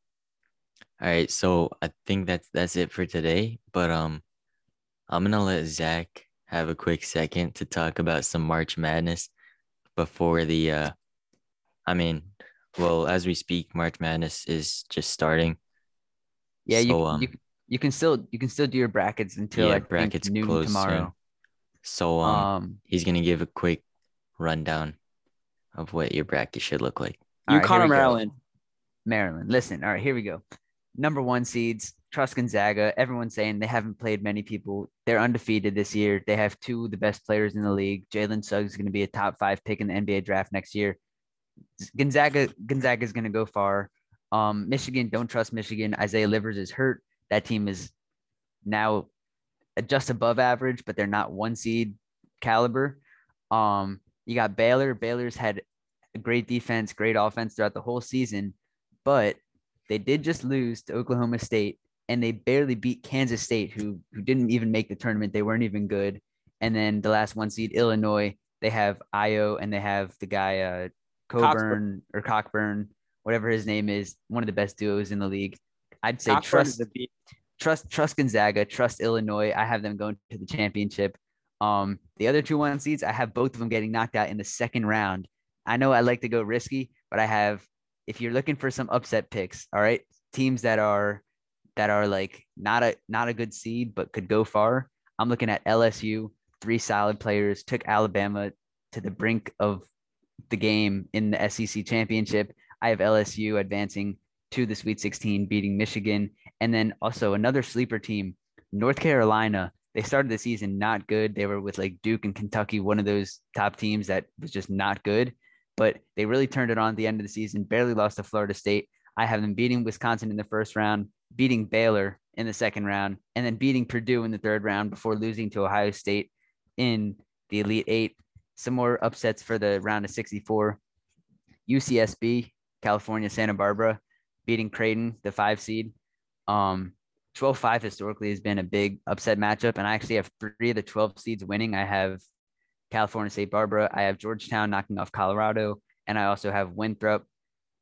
[SPEAKER 1] all right, so I think that's that's it for today. But um, I'm gonna let Zach have a quick second to talk about some March Madness before the uh, I mean, well, as we speak, March Madness is just starting.
[SPEAKER 3] Yeah, you,
[SPEAKER 1] um,
[SPEAKER 3] you you can still you can still do your brackets until
[SPEAKER 1] yeah,
[SPEAKER 3] think
[SPEAKER 1] brackets
[SPEAKER 3] noon
[SPEAKER 1] close
[SPEAKER 3] tomorrow.
[SPEAKER 1] soon. So um,
[SPEAKER 3] Um,
[SPEAKER 1] he's gonna give a quick rundown of what your bracket should look like.
[SPEAKER 3] all right, here
[SPEAKER 2] UConn or
[SPEAKER 3] we go.
[SPEAKER 2] Maryland?
[SPEAKER 3] Maryland. Listen, all right, here we go. Number one seeds trust Gonzaga. Everyone's saying they haven't played many people. They're undefeated this year. They have two of the best players in the league. Jalen Suggs is going to be a top five pick in the NBA draft next year. Gonzaga Gonzaga is going to go far. Um, Michigan, don't trust Michigan. Isaiah Livers is hurt. That team is now just above average, but they're not one seed caliber. Um, you got Baylor. Baylor's had great defense, great offense throughout the whole season, but they did just lose to Oklahoma State and they barely beat Kansas State, who who didn't even make the tournament. They weren't even good. And then the last one seed, Illinois, they have Ayo and they have the guy uh, Cockburn or Cockburn, whatever his name is, one of the best duos in the league. I'd say
[SPEAKER 2] Cockburn
[SPEAKER 3] trust trust trust Gonzaga, trust Illinois. I have them going to the championship. Um, the other two one seeds, I have both of them getting knocked out in the second round. I know I like to go risky, but I have if you're looking for some upset picks, all right, teams that are that are like not a not a good seed but could go far. I'm looking at LSU, three solid players, took Alabama to the brink of the game in the SEC championship. I have LSU advancing to the Sweet 16, beating Michigan. And then also another sleeper team, North Carolina. They started the season not good. They were with like Duke and Kentucky, one of those top teams that was just not good. But they really turned it on at the end of the season, barely lost to Florida State. I have them beating Wisconsin in the first round, beating Baylor in the second round, and then beating Purdue in the third round before losing to Ohio State in the Elite Eight. Some more upsets for the round of 64. UCSB, California, Santa Barbara, beating Creighton, the five seed. Um, 12 5 historically has been a big upset matchup. And I actually have three of the 12 seeds winning. I have California State Barbara, I have Georgetown knocking off Colorado, and I also have Winthrop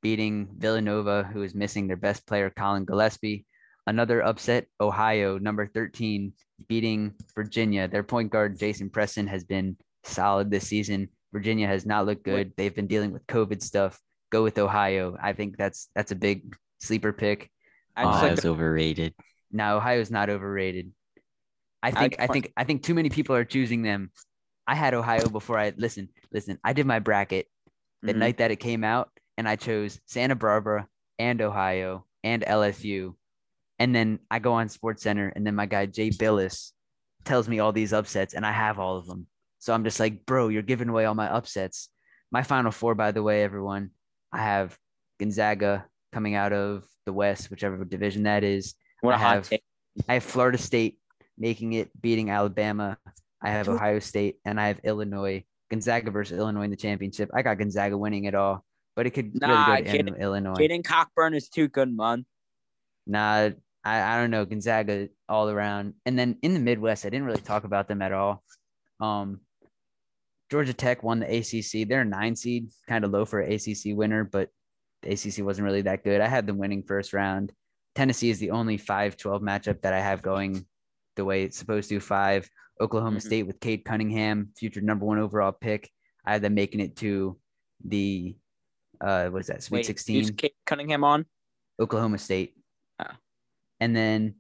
[SPEAKER 3] beating Villanova, who is missing their best player, Collin Gillespie. Another upset, Ohio, number 13, beating Virginia. Their point guard, Jason Preston, has been solid this season. Virginia has not looked good. They've been dealing with COVID stuff. Go with Ohio. I think that's that's a big sleeper pick.
[SPEAKER 2] I just
[SPEAKER 1] Oh,
[SPEAKER 2] like
[SPEAKER 1] overrated.
[SPEAKER 3] Now Ohio's not overrated. I think I
[SPEAKER 2] I-
[SPEAKER 3] think I think too many people are choosing them. I had Ohio before I listen, listen. I did my bracket the
[SPEAKER 2] Mhm.
[SPEAKER 3] night that it came out, and I chose Santa Barbara and Ohio and LSU. And then I go on SportsCenter, and then my guy Jay Bilas tells me all these upsets, and I have all of them. So I'm just like, bro, you're giving away all my upsets. My final four, by the way, everyone, I have Gonzaga coming out of the West, whichever division that is.
[SPEAKER 2] what a
[SPEAKER 3] I
[SPEAKER 2] hot
[SPEAKER 3] have-
[SPEAKER 2] take.
[SPEAKER 3] I have Florida State making it, beating Alabama. I have Ohio State, and I have Illinois. Gonzaga versus Illinois in the championship. I got Gonzaga winning it all, but it could
[SPEAKER 2] Nah,
[SPEAKER 3] really go to
[SPEAKER 2] Jaden-
[SPEAKER 3] Illinois.
[SPEAKER 2] Jaden Cockburn is too good, man.
[SPEAKER 3] Nah, I, I don't know. Gonzaga all around. And then in the Midwest, I didn't really talk about them at all. Um, Georgia Tech won the ACC. They're a nine seed, kind of low for an ACC winner, but the ACC wasn't really that good. I had them winning first round. Tennessee is the only 5 12 matchup that I have going the way it's supposed to. Five. Oklahoma
[SPEAKER 2] Mhm.
[SPEAKER 3] State with Cade Cunningham, future number one overall pick. I have them making it to the, uh, what is that, Sweet
[SPEAKER 2] Wait,
[SPEAKER 3] 16?
[SPEAKER 2] who's Cade Cunningham on?
[SPEAKER 3] Oklahoma State.
[SPEAKER 2] Oh.
[SPEAKER 3] And then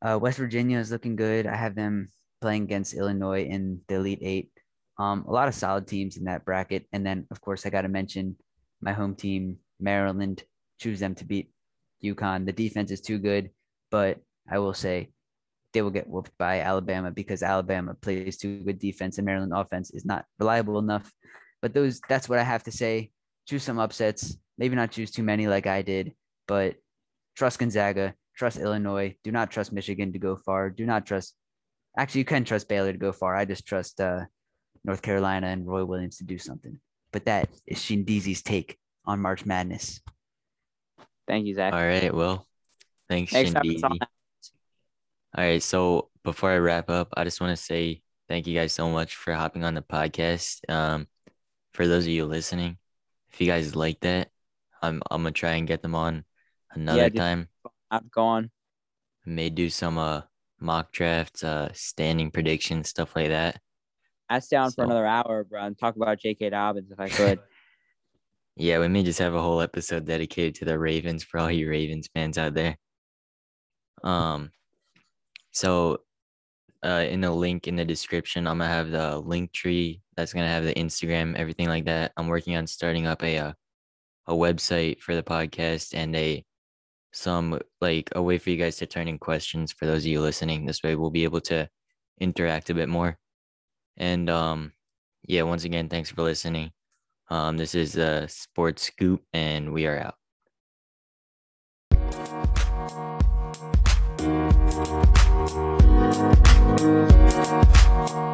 [SPEAKER 3] uh, West Virginia is looking good. I have them playing against Illinois in the Elite Eight. Um, a lot of solid teams in that bracket. And then, of course, I got to mention my home team, Maryland. Choose them to beat UConn. The defense is too good, but I will say they will get whooped by Alabama because Alabama plays too good defense and Maryland offense is not reliable enough. But those that's what I have to say. Choose some upsets. Maybe not choose too many like I did, but trust Gonzaga, trust Illinois. Do not trust Michigan to go far. Do not trust. Actually, you can trust Baylor to go far. I just trust uh, North Carolina and Roy Williams to do something. But that is Shindizi's take on March Madness.
[SPEAKER 2] Thank you, Zach.
[SPEAKER 1] All right. Well, thanks,
[SPEAKER 2] Thanks for having us on.
[SPEAKER 1] Shindizi. All right. So before I wrap up, I just want to say thank you guys so much for hopping on the podcast. Um, for those of you listening, if you guys like that, I'm I'm gonna try and get them on another
[SPEAKER 2] dude.
[SPEAKER 1] time.
[SPEAKER 2] I'm gone.
[SPEAKER 1] I may do some uh mock drafts, uh standing predictions, stuff like that.
[SPEAKER 2] I'd stay on for another hour, bro, and talk about J.K. Dobbins if I could.
[SPEAKER 1] Yeah, we may just have a whole episode dedicated to the Ravens for all you Ravens fans out there. Um, so uh, in the link in the description, I'm gonna have the link tree. That's gonna have the Instagram, everything like that. I'm working on starting up a uh, a website for the podcast and a some like a way for you guys to turn in questions for those of you listening. This way we'll be able to interact a bit more. And um yeah, once again, thanks for listening. Um, this is a sports scoop and we are out. Thank you.